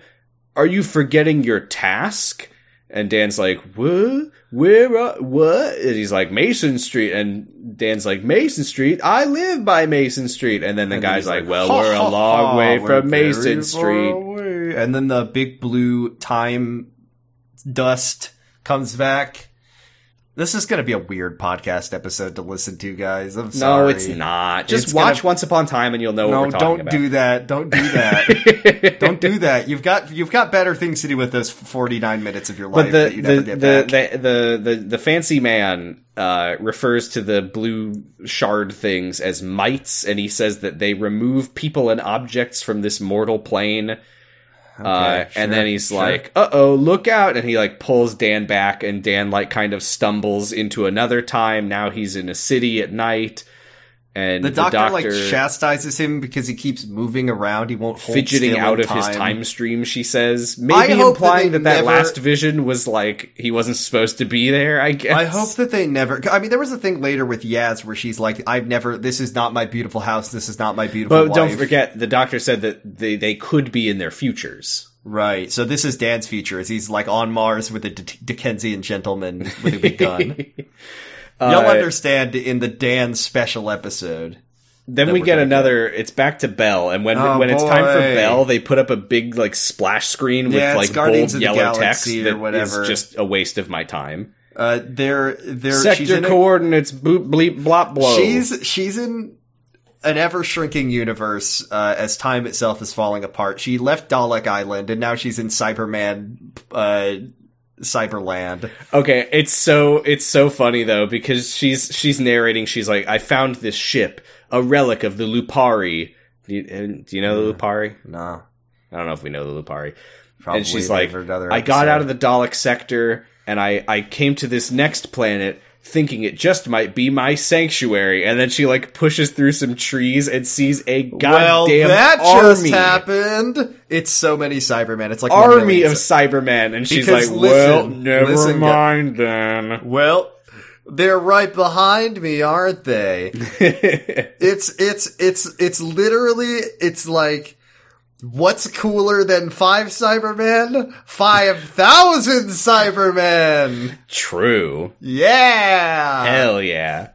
Are you forgetting your task?" And Dan's like, "What? Where? Uh, what?" And he's like, "Mason Street." And Dan's like, "Mason Street? I live by Mason Street." And then the And guy's he's like, "Well, "Ha, we're ha, a long ha, way from Mason Street." away." And then the big blue time dust comes back. This is going to be a weird podcast episode to listen to, guys. I'm No, it's not. Just It's watch gonna- Once Upon a Time and you'll know what No, don't about. do that. Don't do that. don't do that. You've got you've got better things to do with those 49 minutes of your life But the that you never the, get the, back. the the the the fancy man uh, refers to the blue shard things as mites, and he says that they remove people and objects from this mortal plane. Uh, sure, and then he's sure. like, "Uh oh, look out!" And he like pulls Dan back, and Dan like kind of stumbles into another time. Now he's in a city at night. And The doctor, like chastises him because he keeps moving around. He won't hold fidgeting still out of his time stream. She says, maybe that implying that that, never- last vision was like he wasn't supposed to be there. I guess. I hope that they never. I mean, there was a thing later with Yaz where she's like, "I've never. This is not my beautiful house. This is not my beautiful." But don't forget, the doctor said that they they could be in their futures. Right. So this is Dan's future. Is he's like on Mars with a D- Dickensian gentleman with a big gun. You'll Uh, understand in the Dan special episode. Then we get another. It's back to Bell, and when Oh, when it's time for. Bell, they put up a big like splash screen with Yeah, it's like Guardians bold of the yellow text that is just a waste of my time. Uh, they're they're Sector in a- coordinates boop bleep blop blow. She's she's in an ever shrinking universe uh, as time itself is falling apart. She left Dalek Island and now she's in Cyberman uh, Cyberland. Okay, it's so it's so funny though because she's she's narrating. She's like, "I found this ship, a relic of the Lupari." Do you, do you know the mm. Lupari? No, I don't know if we know the Lupari. probably and she's like, "I got out of the Dalek sector, and I I came to this next planet." Thinking it just might be my sanctuary, and then she like pushes through some trees and sees a goddamn well, that army, just happened. It's so many Cybermen. It's like army of Cybermen, and she's Because like, "Well, listen, never listen, mind then." Well, they're right behind me, aren't they? it's it's it's it's literally it's like what's cooler than five Cybermen? Five thousand Cybermen. True. Yeah. Hell yeah.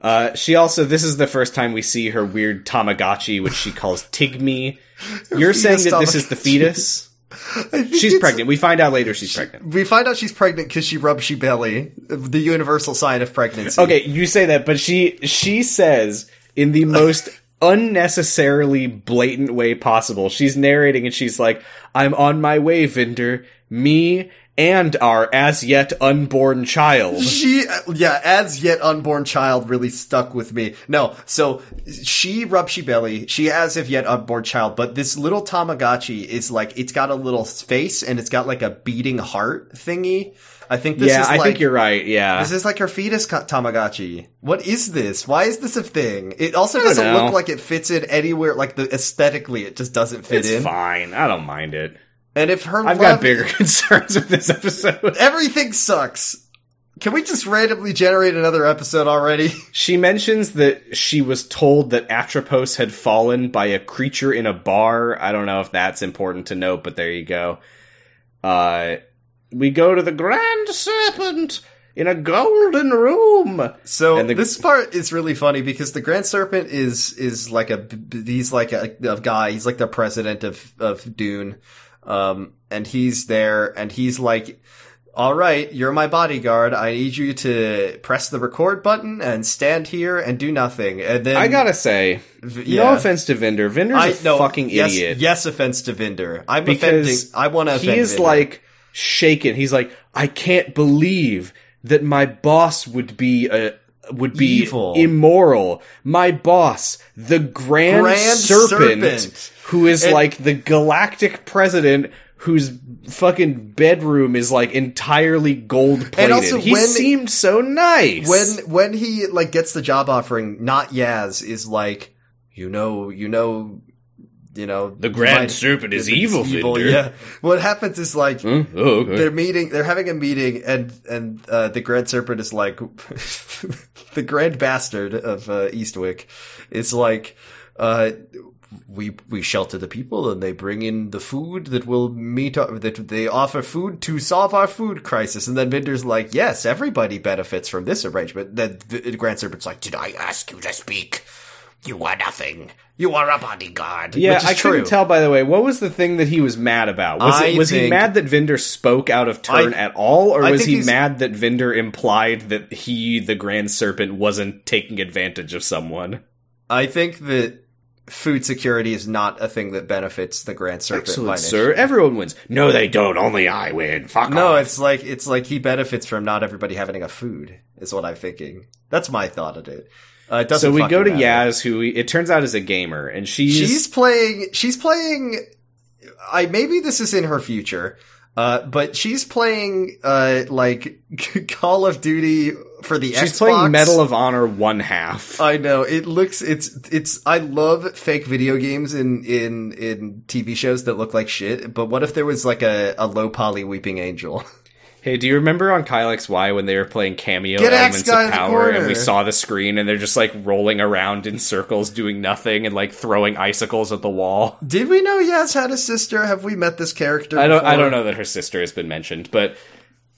Uh, she also, this is the first time we see her weird Tamagotchi, which she calls Tigme. You're saying that this is the fetus? She's pregnant. We find out later she's pregnant. We find out she's pregnant because she rubs she belly, the universal sign of pregnancy. Okay, you say that, but she, she says in the most unnecessarily blatant way possible, she's narrating and she's like, I'm on my way, Vinder. Me and our as yet unborn child. She, yeah, as yet unborn child really stuck with me. No, so she rubs she belly. She as if yet unborn child, but this little Tamagotchi is like, it's got a little face and it's got like a beating heart thingy. I think this yeah, is I like, think you're right. Yeah. This is like her fetus Tamagotchi. What is this? Why is this a thing? It also doesn't know. look like it fits in anywhere. Like the aesthetically, it just doesn't fit it's in. fine. I don't mind it. And if her I've got bigger concerns with this episode. everything sucks. Can we just randomly generate another episode already? She mentions that she was told that Atropos had fallen by a creature in a bar. I don't know if that's important to note, but there you go. Uh, we go to the Grand Serpent in a golden room. So the- this part is really funny because the Grand Serpent is is like a he's like a, a guy. He's like the president of of Dune, um, and he's there, and he's like, "All right, you're my bodyguard. I need you to press the record button and stand here and do nothing." And then I gotta say, V- yeah. no offense to Vinder. Vinder's a no, fucking yes, idiot. Yes, offense to Vinder. I'm offending. because I want to. he is like shaken. He's like, I can't believe that my boss would be a would be Evil. immoral. My boss, the Grand, Grand Serpent, Serpent. who is And- like the galactic president. Whose fucking bedroom is like entirely gold plated. And also he when- seemed so nice. when when he like gets the job offering, not Yaz is like, you know, you know, you know, The Grand might- Serpent is evil, Vinder. Yeah. What happens is like Huh? Oh, okay. they're meeting, they're having a meeting, and and uh, the Grand Serpent is like, the Grand Bastard of uh, Eastwick is like, uh, we we shelter the people and they bring in the food that will meet our, that they offer food to solve our food crisis and then Vinder's like yes everybody benefits from this arrangement then the Grand Serpent's like did I ask you to speak you are nothing you are a bodyguard Yeah, I true couldn't tell. By the way, what was the thing that he was mad about? Was I it was he mad that Vinder spoke out of turn I- at all, or I was he mad that Vinder implied that he, the Grand Serpent, wasn't taking advantage of someone? I think that food security is not a thing that benefits the Grand Serpent Excellent, sir. Everyone wins. No, they don't. Only I win. Fuck No, off. it's like it's like he benefits from not everybody having enough food. Is what I'm thinking. That's my thought of it. Uh, it doesn't. so we go to matter. Yaz, who it turns out is a gamer, and she's, She's playing. She's playing. I maybe this is in her future, uh, but she's playing uh, like Call of Duty for the Xbox. She's Xbox. playing Medal of Honor one half. I know it looks it's it's I love fake video games in in in TV shows that look like shit. But what if there was like a, a low poly weeping angel? Hey, do you remember on Kyle XY when they were playing Kameo Get Elements of Power and we saw the screen and they're just like rolling around in circles doing nothing and like throwing icicles at the wall? Did we know Yaz had a sister? Have we met this character? I don't I don't know that her sister has been mentioned, but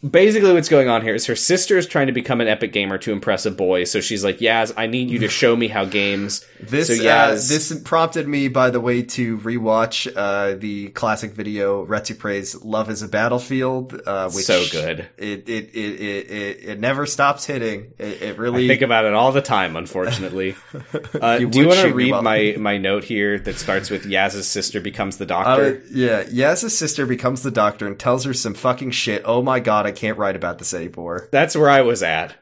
basically what's going on here is her sister is trying to become an epic gamer to impress a boy, so she's like, Yaz, I need you to show me how games This so uh, Yaz, this prompted me, by the way, to rewatch uh, the classic video Retsupurae's "Love Is a Battlefield." Uh, which So good. It it it it, it, it never stops hitting. It, it really I think about it all the time, unfortunately. Uh, You do you want to read my, my note here that starts with Yaz's sister becomes the Uh, doctor? yeah, Yaz's sister becomes the doctor and tells her some fucking shit. Oh my god, I can't write about this anymore. That's where I was at.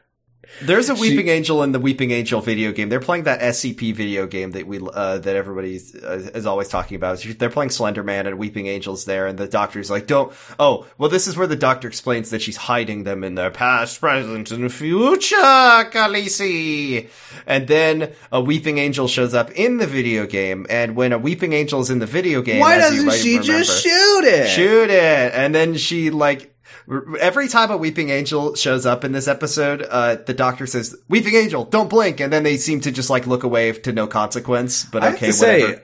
There's a Weeping Angel in the Weeping Angel video game. They're playing that SCP video game that we uh, that everybody uh, is always talking about. They're playing Slender Man and Weeping Angels there, and the doctor's like, "Don't." Oh, well, this is where the doctor explains that she's hiding them in their past, present, and future, Khaleesi. And then a Weeping Angel shows up in the video game, and when a Weeping Angel is in the video game, as you might remember- just shoot it? shoot it and then she like every time a weeping angel shows up in this episode uh the doctor says weeping angel don't blink. And then they seem to just like look away to no consequence but I have okay to say, whatever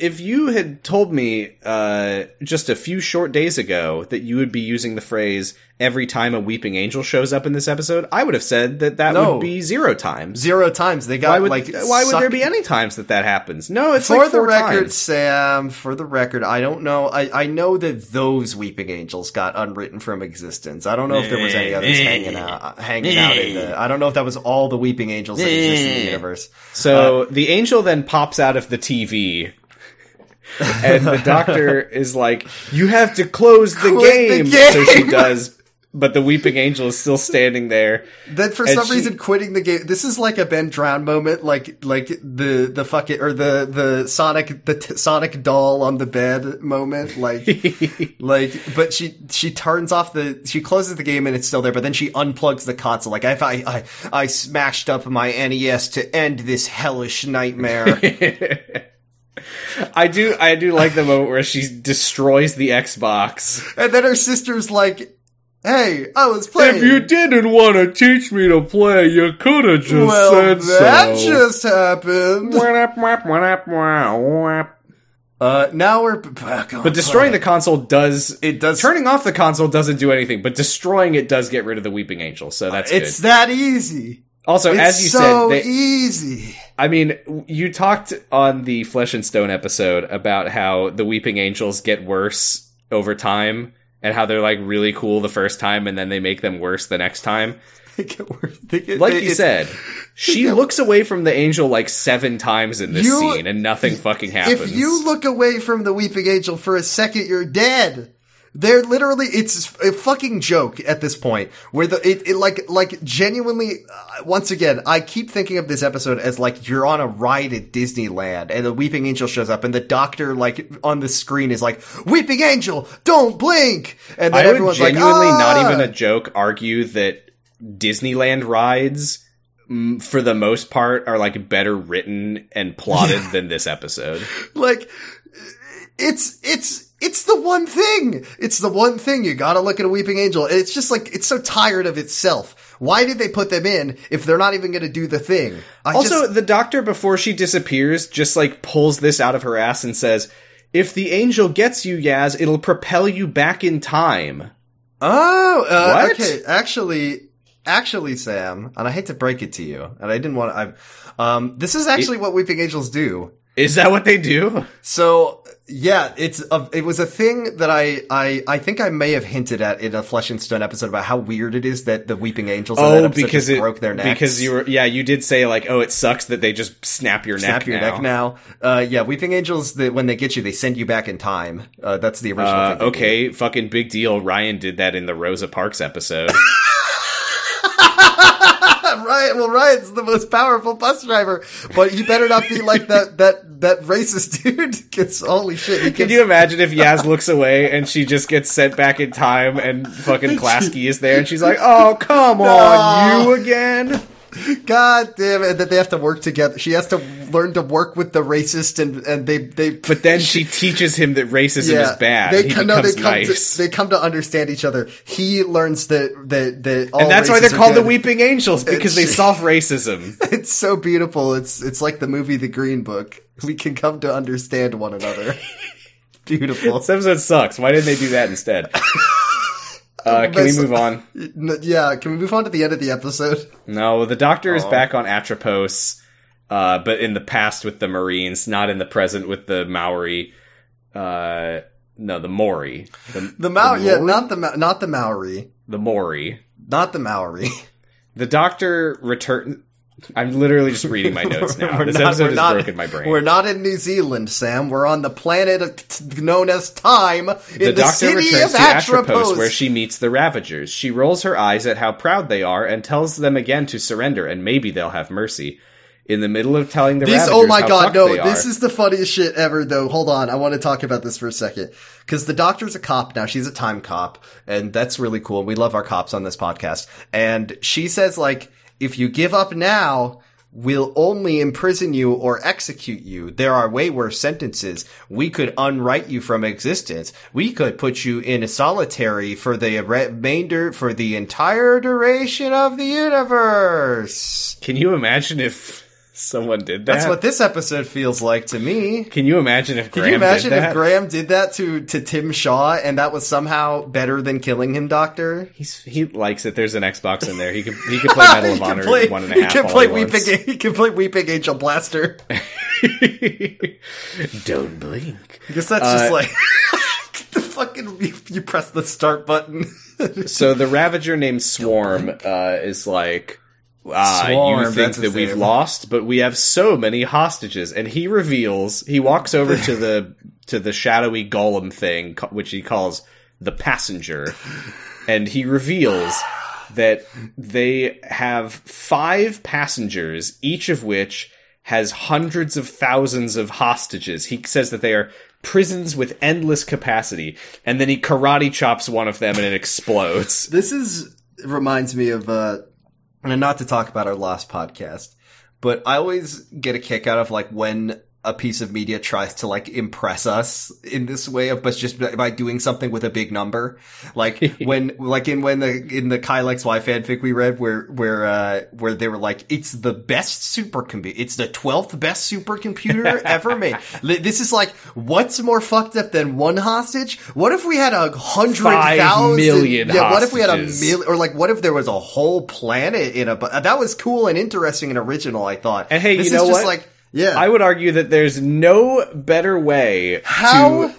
if you had told me uh, just a few short days ago that you would be using the phrase "every time a weeping angel shows up" in this episode, I would have said that that No. would be zero times. zero times they got Why would like why would there be any times that that happens? No, it's for like the record, times. Sam, for the record, I don't know. I, I know that those weeping angels got unwritten from existence. I don't know if there was any others hanging out, hanging out in the. I don't know if that was all the weeping angels that exist in the universe. So the angel then pops out of the TV. And the doctor is like, "You have to close the, Quit the game. So she does, but the weeping angel is still standing there. Then for some she- reason quitting the game. This is like a Ben Drown moment, like like the the fucking or the the Sonic the t- Sonic doll on the bed moment, like like. But she she turns off the she closes the game and it's still there, but then she unplugs the console. Like I I I, I smashed up my NES to end this hellish nightmare. I do, I do like the moment where she destroys the Xbox. and then her sister's like, "Hey, I was playing." If you didn't want to teach me to play, you could have just well, said that so. just happened. Uh, now we're back on. But destroying the console does It does- turning off the console doesn't do anything, but destroying it does get rid of the weeping angel. So that's It's good. that easy. Also, It's as you so said, they, easy. I mean, you talked on the Flesh and Stone episode about how the weeping angels get worse over time and how they're like really cool the first time and then they make them worse the next time. They get worse. They get- Like they- you said, she get- looks away from the angel like seven times in this You- scene and nothing fucking happens. If you look away from the weeping angel for a second, you're dead. They're literally, it's a fucking joke at this point where the, it, it like, like genuinely, uh, once again, I keep thinking of this episode as like you're on a ride at Disneyland and the weeping angel shows up and the doctor like on the screen is like, weeping angel, don't blink. And then I would everyone's like, genuinely, ah! not even a joke, argue that Disneyland rides, for the most part, are like better written and plotted than this episode. like it's it's it's the one thing. It's the one thing. You gotta look at a weeping angel. It's just like it's so tired of itself. Why did they put them in if they're not even gonna do the thing? I Also, just, the doctor, before she disappears, just like pulls this out of her ass and says, "If the angel gets you, Yaz, it'll propel you back in time." oh uh, What? okay. Actually actually sam and i hate to break it to you and i didn't want to i um this is actually what weeping angels do. Is that what they do? So yeah, it's a, it was a thing that I, I I think I may have hinted at in a Flesh and Stone episode about how weird it is that the Weeping Angels that Oh, because it broke their necks because you were yeah you did say like oh it sucks that they just snap your snap neck your now. neck now. Uh, yeah, Weeping Angels the, when they get you, they send you back in time. Uh, that's the original. Uh, thing they do. okay, fucking big deal. Ryan did that in the Rosa Parks episode. Ryan, well, Ryan's the most powerful bus driver, but he better not be like that that that racist dude. Gets holy shit, he Can you imagine if Yaz looks away and she just gets sent back in time and fucking Krasko is there and she's like, "Oh, come on, you again?" God damn it! That they have to work together. She has to learn to work with the racist, and and they they. But then she teaches him that racism is bad. They come, no, they come nice. to they come to understand each other. He learns that that that and that's why they're called the. Weeping Angels because they solve racism. It's so beautiful. It's it's like the movie The Green Book. We can come to understand one another. beautiful. This episode sucks. Why didn't they do that instead? Uh, can we move on? Yeah, can we move on to the end of the episode? No, the Doctor is back on Atropos, uh, but in the past with the Marines, not in the present with the Maori. Uh, no, the Maori. The, The Maori, yeah, Maori? not the Ma- not the Maori, the Mori. not the Maori. The Doctor return. I'm literally just reading my notes now. We're this not- episode has not- broken my brain. We're not in New Zealand, Sam. We're on the planet t- known as Time in the, the, doctor city returns of to Atropos, Atropos. where she meets the Ravagers. She rolls her eyes at how proud they are and tells them again to surrender, and maybe they'll have mercy. In the middle of telling the These, Ravagers oh my god, no, this is the funniest shit ever though. Hold on, I want to talk about this for a second. Cause the doctor's a cop now, she's a time cop, and that's really cool. We love our cops on this podcast. And she says like, if you give up now, we'll only imprison you or execute you. There are way worse sentences. We could unwrite you from existence. We could put you in a solitary for the remainder, for the entire duration of the universe. Can you imagine if someone did that? That's what this episode feels like to me. Can you imagine if Can Graham you imagine did that? if Graham did that to, to Tim Shaw and that was somehow better than killing him, Doctor? He's, he likes it. There's an Xbox in there. He can he can play Medal of he can Honor play, one and a he half. can all play he Weeping. wants. He can play Weeping Angel Blaster. Don't blink. I guess that's Uh, just like the fucking you, you press the start button. So the Ravager named Swarm uh, is like, ah, Swarm, you think that we've name. lost, but we have so many hostages. And he reveals, he walks over to the to the shadowy golem thing, which he calls the passenger, and he reveals that they have five passengers, each of which has hundreds of thousands of hostages. He says that they are prisons with endless capacity, and then he karate chops one of them and it explodes. this is reminds me of uh, and not to talk about our last podcast, but I always get a kick out of like when a piece of media tries to like impress us in this way of but just by doing something with a big number. Like when like in when the in the Kyle XY fanfic we read where where uh where they were like it's the best supercomputer it's the 12th best supercomputer ever made. This is like what's more fucked up than one hostage? What if we had a hundred thousand million yeah what if we had a million or like what if there was a whole planet in a bu- that was cool and interesting and original I thought. And hey, this you know what? like yeah. I would argue that there's no better way How- to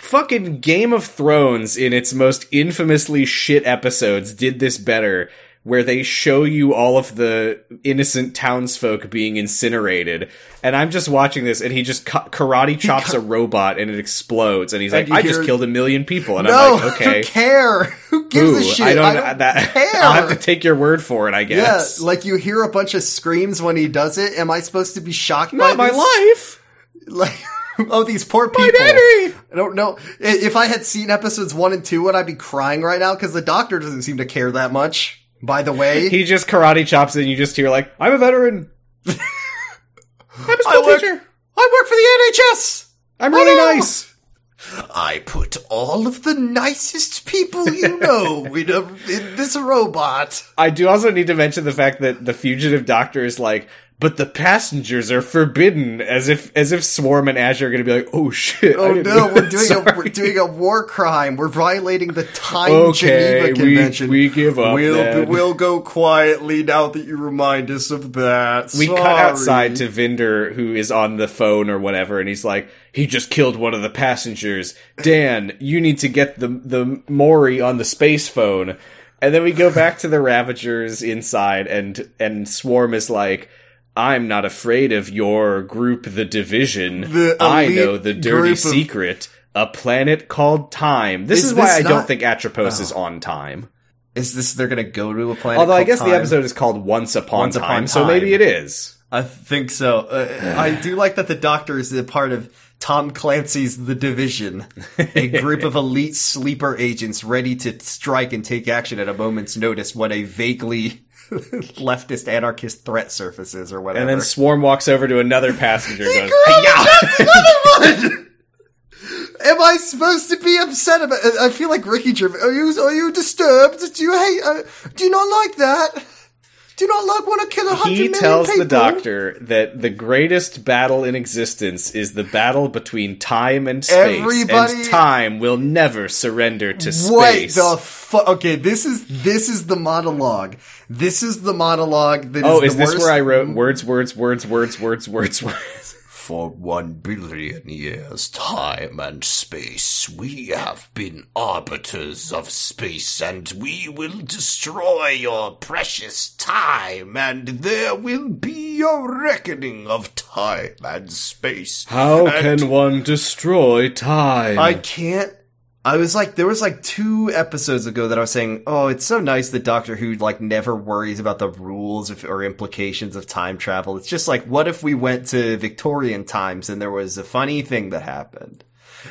fucking Game of Thrones in its most infamously shit episodes did this better where they show you all of the innocent townsfolk being incinerated. And I'm just watching this and he just ka- karate chops a robot and it explodes and he's And like I just killed a million people. And no I'm like okay. who care? Who gives Ooh, a shit? I don't, I don't that, care. I'll have to take your word for it I guess." yeah like you hear a bunch of screams when he does it. Am I supposed to be shocked not by my this? life! Like oh these poor people! I don't know. If I had seen episodes one and two would I be crying right now? Because the doctor doesn't seem to care that much by the way he just karate chops it and you just hear like I'm a veteran. I'm a school work, teacher. I work for the NHS I'm really nice. I put all of the nicest people you know in, a, in this robot. I do also need to mention the fact that the fugitive doctor is like, but the passengers are forbidden, as if as if Swarm and Azure are going to be like, oh shit. Oh no, we're doing a we're doing a war crime. We're violating the Time Okay, Geneva Convention. we give up We'll then. we'll go quietly now that you remind us of that. We cut outside to Vinder, who is on the phone or whatever, and he's like, "He just killed one of the passengers. Dan, you need to get the the Mori on the space phone." And then we go back to the Ravagers inside, and and Swarm is like, "I'm not afraid of your group, the Division. The I know the dirty of- secret." A planet called Time. This Is is, why this I not- don't think Atropos is on time. Is this they're gonna go to a planet? Although I guess the episode is called Once Upon Once Time, Upon so maybe it is. I think so. Uh, I do like that the Doctor is a part of Tom Clancy's The Division, a group of elite sleeper agents ready to strike and take action at a moment's notice when a vaguely leftist anarchist threat surfaces or whatever. And then Swarm walks over to another passenger and goes, Am I supposed to be upset about? I feel like Ricky Gervais. Are you are you disturbed? Do you hate? Uh, do you not like that? Do not to kill a hundred He tells people? the doctor that the greatest battle in existence is the battle between time and space, Everybody- and time will never surrender to space. Wait the fuck? Okay, this is this is the monologue. This is the monologue. That oh, is is this worst- where I wrote words, words, words, words, words, words, words? For one billion years, time and space, we have been arbiters of space, and we will destroy your precious time, and there will be a reckoning of time and space. How And- can one destroy time? I can't. I was like, there was like two episodes ago that I was saying, oh, it's so nice that Doctor Who like never worries about the rules of, or implications of time travel. It's just like, what if we went to Victorian times and there was a funny thing that happened?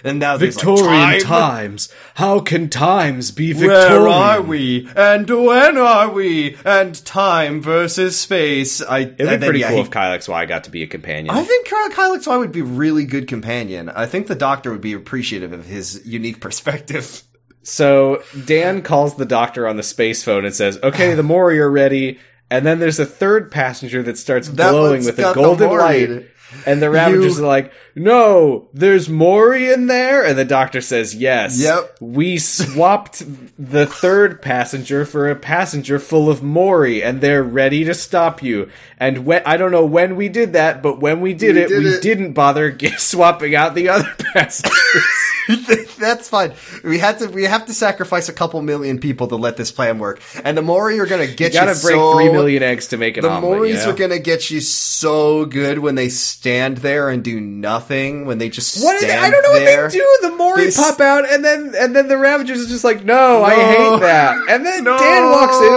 And now Victorian like, time? times. How can times be Victorian? Where are we? And when are we? And time versus space. I, It'd be then, pretty yeah, cool he- if Kylix Y got to be a companion. I think Kyle Kylix Y would be really good companion. I think the Doctor would be appreciative of his unique perspective. So Dan calls the doctor on the space phone and says, "Okay, the Mouri are ready." And then there's a third passenger that starts That glowing with a golden light. And the Ravagers You- are like, "No, there's Mouri in there." And the doctor says, "Yes. Yep. We swapped the third passenger for a passenger full of Mouri, and they're ready to stop you." And when I don't know when we did that, but when we did We it, did we it. didn't bother swapping out the other passengers. That's fine. We had to. We have to sacrifice a couple million people to let this plan work. And the Mouri are going to get you you. gotta break so, three million eggs to make an The omelet. Mouris you know? are going to get you so good when they stand there and do nothing. When they just What stand I don't know there. what they do. The Mouri They pop out, and then and then the Ravagers is just like, no, I hate that. And then No. Dan walks in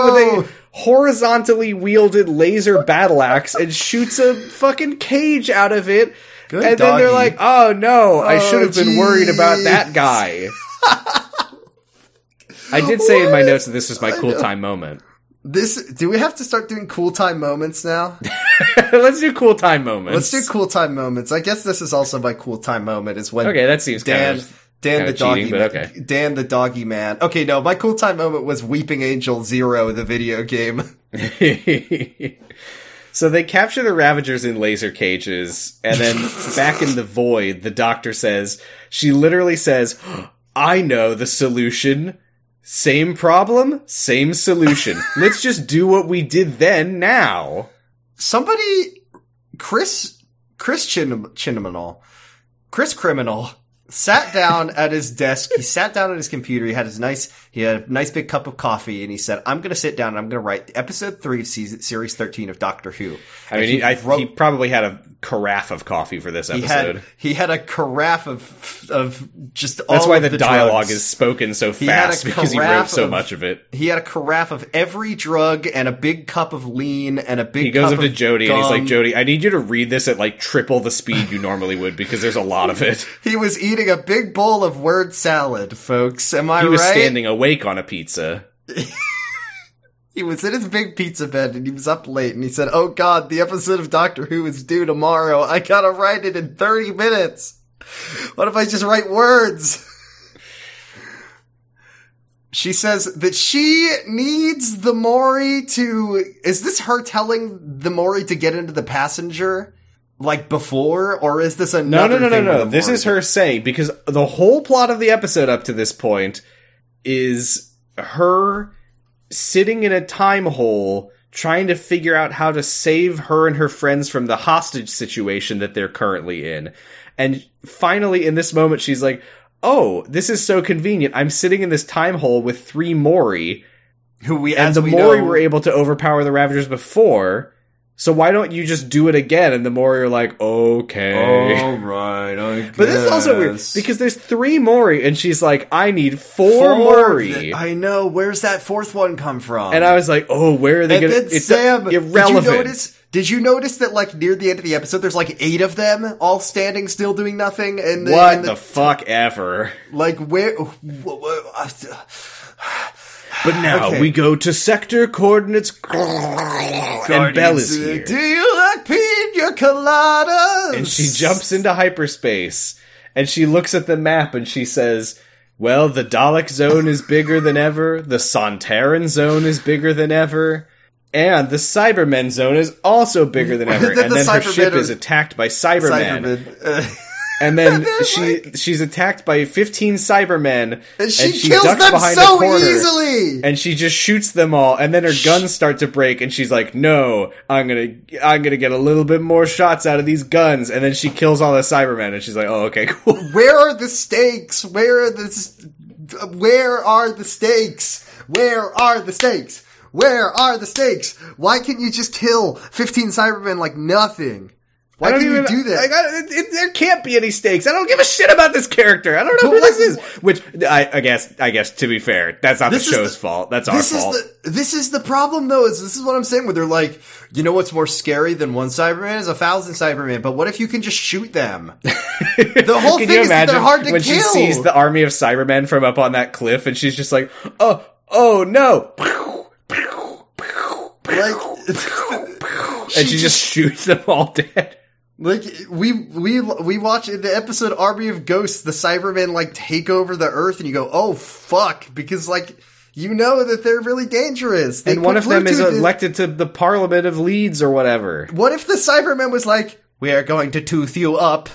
with a horizontally wielded laser battle axe and shoots a fucking cage out of it. Good and then they're like, oh no, I Oh, should have been worried about that guy. I did say in my notes that this was my cool time moment. This. Do we have to start doing cool time moments now? Let's do cool time moments. Let's do cool time moments. I guess this is also my cool time moment. Is when Okay, that seems Dan. kind of Dan kinda the doggy, cheating, okay. Dan the doggy man. Okay, no, my cool time moment was Weeping Angel Zero, the video game. so they capture the Ravagers in laser cages, and then back in the void, the doctor says, she literally says, I know the solution. Same problem, same solution. Let's just do what we did then now. Somebody, Chris, Chris Chin, Chinamanal, Chris Criminal, sat down at his desk. He sat down at his computer. He had his nice, he had a nice big cup of coffee, and he said, "I'm going to sit down and I'm going to write episode three, of season, series 13 of Doctor Who." I mean, And he, I, wrote- he probably had a carafe of coffee for this he episode. had he had a carafe of of just That's all why the, the dialogue drugs. is spoken so He fast because he wrote so of- much of it. He had a carafe of every drug and a big cup of lean and a big. He goes up to Jodie and he's like. Jodie, I need you to read this at like triple the speed you normally would because there's a lot of it. He was eating a big bowl of word salad, folks. Am I right? He was right? standing awake on a pizza. He was in his big pizza bed and he was up late and he said, "Oh God, the episode of Doctor Who is due tomorrow. I gotta write it in thirty minutes. What if I just write words?" She says that she needs the Mouri to. Is this her telling the Mouri to get into the passenger? Like before, or is this No, another? no, no, no, no. the This is her saying because the whole plot of the episode up to this point is her sitting in a time hole trying to figure out how to save her and her friends from the hostage situation that they're currently in. And finally, in this moment, she's like, Oh, this is so convenient. I'm sitting in this time hole with three Mouri, who we and as the we Mouri know, were able to overpower the Ravagers before. So why don't you just do it again? And the more you're like, okay. All right, I guess. But this is also weird because there's three Mouri, and she's like, I need four, Four Mouri. I know. Where's that fourth one come from? and I was like, oh, where are they and going? It's Sam, irrelevant. Did you notice? Did you notice that like near the end of the episode, there's like eight of them all standing, still doing nothing? And the, what and the, fuck ever? like where? Uh, But now Okay. we go to sector coordinates, and Bel is here. Do you like pina coladas? and she jumps into hyperspace and she looks at the map and she says well the dalek zone is bigger than ever the sontaran zone is bigger than ever and the cybermen zone is also bigger than ever Then and the then her ship are- is attacked by cybermen Cyberman. And then they're she she's attacked by 15 cybermen and she kills ducks them behind so corner easily. and she just shoots them all and then her guns start to break and she's like no i'm gonna i'm gonna get a little bit more shots out of these guns and then she kills all the cybermen and she's like oh okay cool Where are the stakes? Where are the where are the stakes? Where are the stakes? Where are the stakes? Why can't you just kill 15 Cybermen like nothing? Why I don't even, you do that? I it, it, there can't be any stakes. I don't give a shit about this character. I don't know But who this is. Which I, I guess, I guess to be fair, that's not the show's the- fault. That's our fault. this fault. is the this is the problem though. Is this is what I'm saying? Where they're like, you know what's more scary than one Cyberman is a thousand Cybermen. But what if you can just shoot them? the whole thing is that they're hard to when kill. When she sees the army of Cybermen from up on that cliff, and she's just like, "Oh, oh no!" like, and she just shoots them all dead. Like we we we watch in the episode Army of Ghosts, the Cybermen like take over the Earth, and you go, oh fuck, because like you know that they're really dangerous. They And one of them is elected to the Parliament of Leeds or whatever. What if the Cyberman was like, we are going to tooth you up.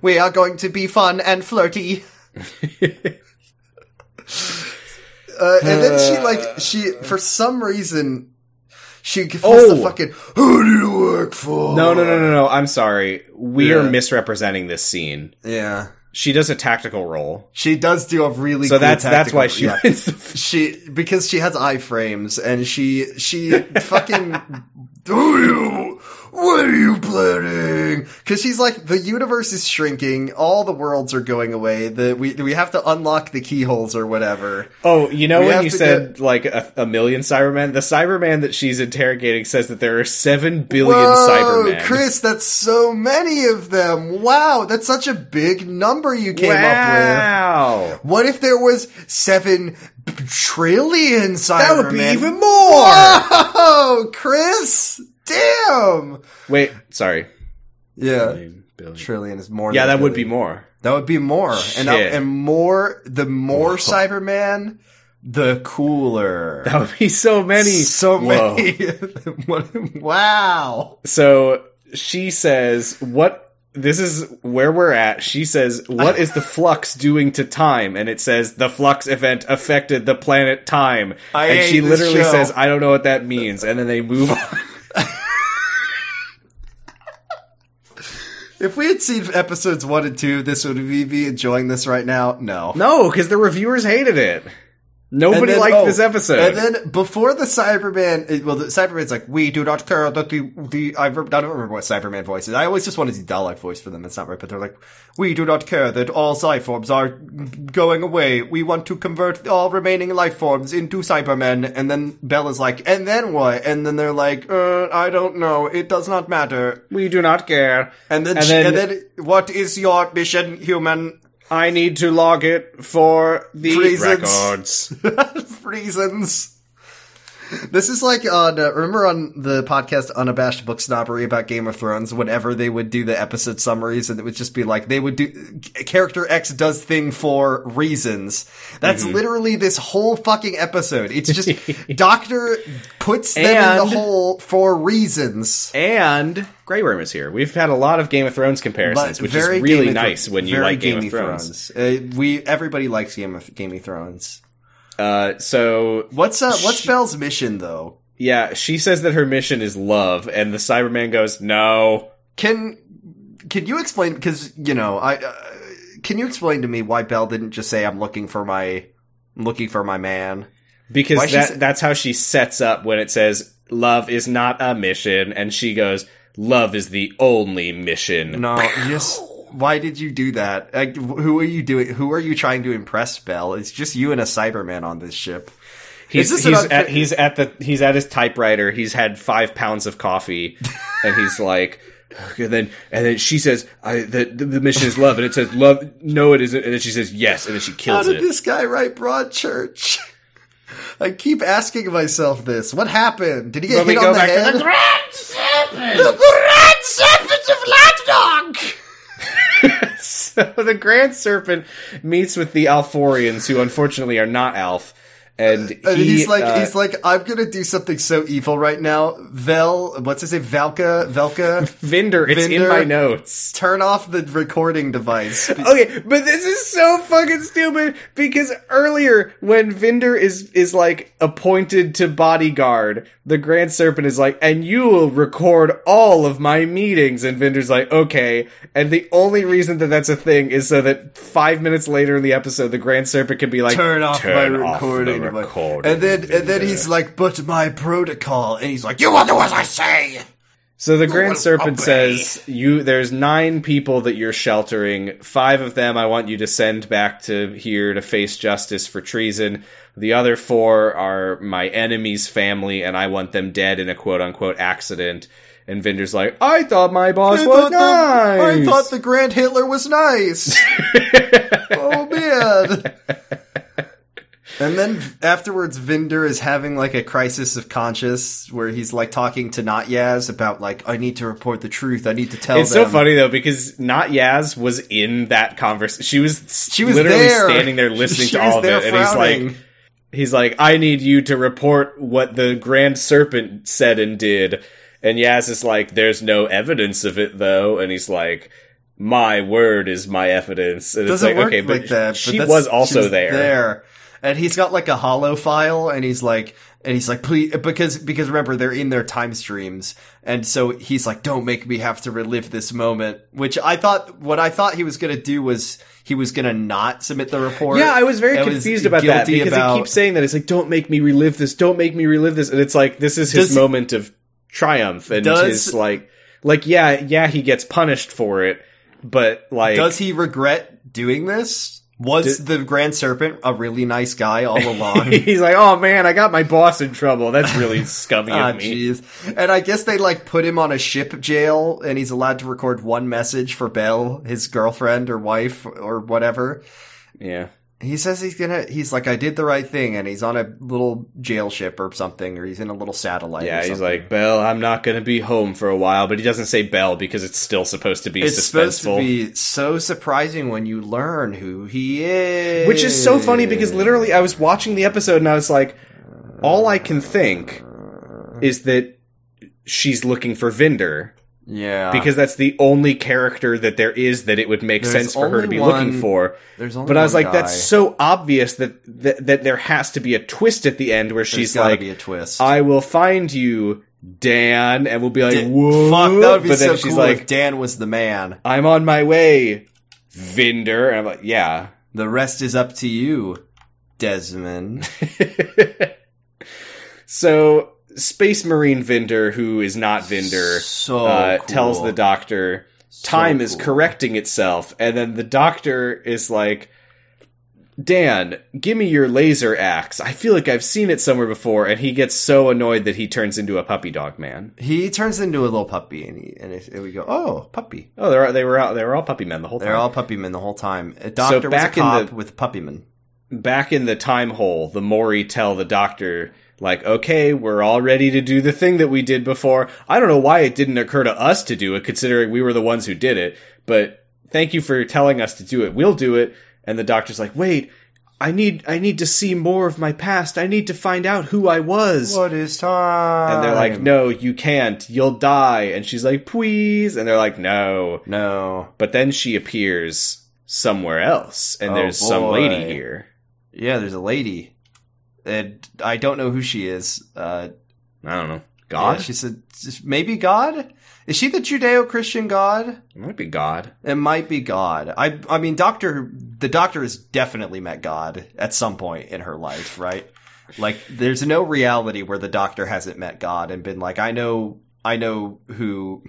We are going to be fun and flirty. uh, and then she like she for some reason she gives Oh. the fucking who do you work for? No, no, no, no, no. I'm sorry. We Yeah. are misrepresenting this scene. Yeah, She does a tactical role, she does do a really so that's that's why she yeah. she because she has iframes and she she fucking do you what are you planning because she's like the universe is shrinking all the worlds are going away the we we have to unlock the keyholes or whatever Oh, you know We when you said like a, a million Cybermen? The Cyberman that she's interrogating says that there are seven billion Whoa, Cybermen. Chris, that's so many of them. Wow, that's such a big number you came up with. wow. What if there was seven b- trillion Cybermen? That would be even more. Whoa, Chris! Damn! Wait, sorry. Yeah. Billion. Trillion is more. Yeah, than that would be more. That would be more, and Shit. and more. The more Cyberman, the cooler. That would be so many. so Whoa. many. Wow. So she says, "What? This is where we're at." She says, "What is the flux doing to time?" And it says, "The flux event affected the planet time." I and hate she this literally show. says, "I don't know what that means." And then they move on. If we had seen episodes one and two, this would we be enjoying this right now? No. no, because the reviewers hated it. Nobody then- liked oh, this episode. And then before the Cyberman, well, the Cyberman's like, we do not care that the, the, I, re- I don't remember what Cyberman voice is. I always just wanted the Dalek voice for them. That's not right, but they're like, we do not care that all Cyforms are going away. We want to convert all remaining life forms into Cybermen. And then Bella's like, and then what? And then they're like, uh, I don't know. It does not matter. we do not care. And then, And she- then- and then, what is your mission, human? I need to log it for the Reasons. records. reasons. This is like on uh, remember on the podcast Unabashed Book Snobbery about Game of Thrones. Whenever they would do the episode summaries, and it would just be like they would do character X does thing for reasons. That's Mm-hmm. literally this whole fucking episode. It's just Doctor puts them in the hole for reasons. And Grey Worm is here. We've had a lot of Game of Thrones comparisons, which is really Game of Thro- nice when you like Game of Thrones. Uh, we everybody likes Game of Game of Thrones. Uh, so What's uh, what's Bel's mission though? yeah, she says that her mission is love, and the Cyberman goes, "No." Can can you explain? Because you know, I uh, can you explain to me why Bel didn't just say, "I'm looking for my, I'm looking for my man." Because Why that, that's how she sets up when it says love is not a mission, and she goes, love is the only mission. No, just why did you do that? Like, who are you doing? Who are you trying to impress, Bel? It's just you and a Cyberman on this ship. He's, this he's, an unfair- at, he's at the he's at his typewriter. He's had five pounds of coffee, and he's like, and then and then she says, "I the, the, the mission is love," and it says love. No, it isn't. And then she says yes, and then she How kills did it. this guy write Broadchurch? I keep asking myself this. What happened? Did he get Let me hit go on the back to head? the Grand Serpent! The Grand Serpent of Lapdog! so the Grand Serpent meets with the Alforians, who unfortunately are not Alf, and, And he's like, uh, he's like, I'm gonna do something so evil right now. Vel, what's his name? Valka, Velka. Vinder. It's in my notes. Turn off the recording device. Okay, but this is so fucking stupid because earlier when Vinder is is like appointed to bodyguard, the Grand Serpent is like, and you will record all of my meetings, and Vinder's like, okay. And the only reason that that's a thing is so that five minutes later in the episode, the Grand Serpent can be like, Turn off "Turn my off the recording. device." recording, and then, and then he's like, but my protocol. And he's like, You will do as I say! So the Grand Serpent obey. says, "You, there's nine people that you're sheltering. Five of them I want you to send back to here to face justice for treason. The other four are my enemy's family, and I want them dead in a quote unquote accident." And Vinder's like, "I thought my boss I was nice. the, I thought the Grand Hitler was nice. oh man. And then afterwards, Vinder is having like a crisis of conscience where he's like talking to Not Yaz about like, I need to report the truth. I need to tell It's them. so funny though because not Yaz was in that conversation. She was She was literally there. standing there listening She to all of it, and he's like, he's like, I need you to report what the Grand Serpent said and did. And Yaz is like, there's no evidence of it though, and he's like, my word is my evidence. And doesn't it's like, work okay, but like that. she was she also was there. There, and he's got like a hollow file, and he's like, and he's like, please, because because remember they're in their time streams, and so he's like, don't make me have to relive this moment. Which I thought, what I thought he was gonna do was he was gonna not submit the report. Yeah, I was very confused about that because about- he keeps saying that it's like, "Don't make me relive this. Don't make me relive this," and it's like this is his Does- moment of triumph and Does- his like, like yeah, yeah, he gets punished for it, but like, Does he regret doing this? Was the Grand Serpent a really nice guy all along? he's like, "Oh man, I got my boss in trouble. That's really scummy Ah, of me." jeez. And I guess they like put him on a ship jail, and he's allowed to record one message for Bel, his girlfriend or wife or whatever. Yeah, He says he's gonna. He's like, I did the right thing, and he's on a little jail ship or something, or he's in a little satellite. yeah. He's like, Bel I'm not gonna be home for a while," but he doesn't say Bel because it's still supposed to be It's supposed suspenseful. to be so surprising when you learn who he is. Which is so funny because literally I was watching the episode and I was like, all I can think is that she's looking for Vinder yeah, because that's the only character that there is that it would make There's sense for her to be one- looking for. there's only But I was like, that's so obvious that, that that there has to be a twist at the end where There's she's like, be a twist. "I will find you, Dan," and we'll be like, Di- "Whoa!" Fuck, that would be but then she's cool like, Dan was the man. "I'm on my way, Vinder," and I'm like, "Yeah." The rest is up to you, Desmond. So Space Marine Vinder, who is not Vinder, So uh, cool. tells the doctor time is cool. correcting itself, and then the doctor is like, "Dan, give me your laser axe. I feel like I've seen it somewhere before." And he gets so annoyed that he turns into a puppy dog man. He turns into a little puppy, and, he, and, and we go, "Oh, puppy!" Oh, they're they were out, they were all puppy men the whole time. They're all puppy men the whole time. A doctor back was a in cop the- with puppy men. Back in the time hole, the Mouri tell the doctor, like, okay, we're all ready to do the thing that we did before. I don't know why it didn't occur to us to do it, considering we were the ones who did it, but thank you for telling us to do it. We'll do it. And the doctor's like, wait, I need, I need to see more of my past. I need to find out who I was. What is time? And they're like, no, you can't. You'll die. And she's like, please. And they're like, no. no. But then she appears somewhere else, and Oh, there's some lady here. Yeah, there's a lady, and I don't know who she is. Uh, I don't know. God? yeah, she said maybe God. Is she the Judeo-Christian God? It might be God. It might be God. I I mean, Doctor the Doctor has definitely met God at some point in her life, right? Like, there's no reality where the Doctor hasn't met God and been like, I know, I know who.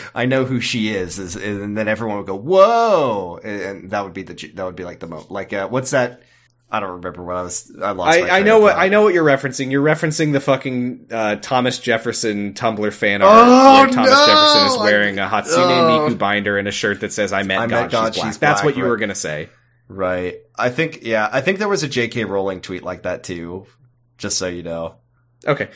I know who she is, is, and then everyone would go, "Whoa!" and, that would be the that would be like the mo like uh, what's that? I don't remember what I was. I lost. I, I know what. I know what you're referencing. You're referencing the fucking uh, Thomas Jefferson Tumblr fan art Oh, where Thomas no! Jefferson is wearing a Hatsune Oh. Miku binder and a shirt that says "I met I God, met God, she's black." she's That's black, what you were gonna say. Right. I think. Yeah. I think there was a J.K. Rowling tweet like that too. Just so you know. Okay.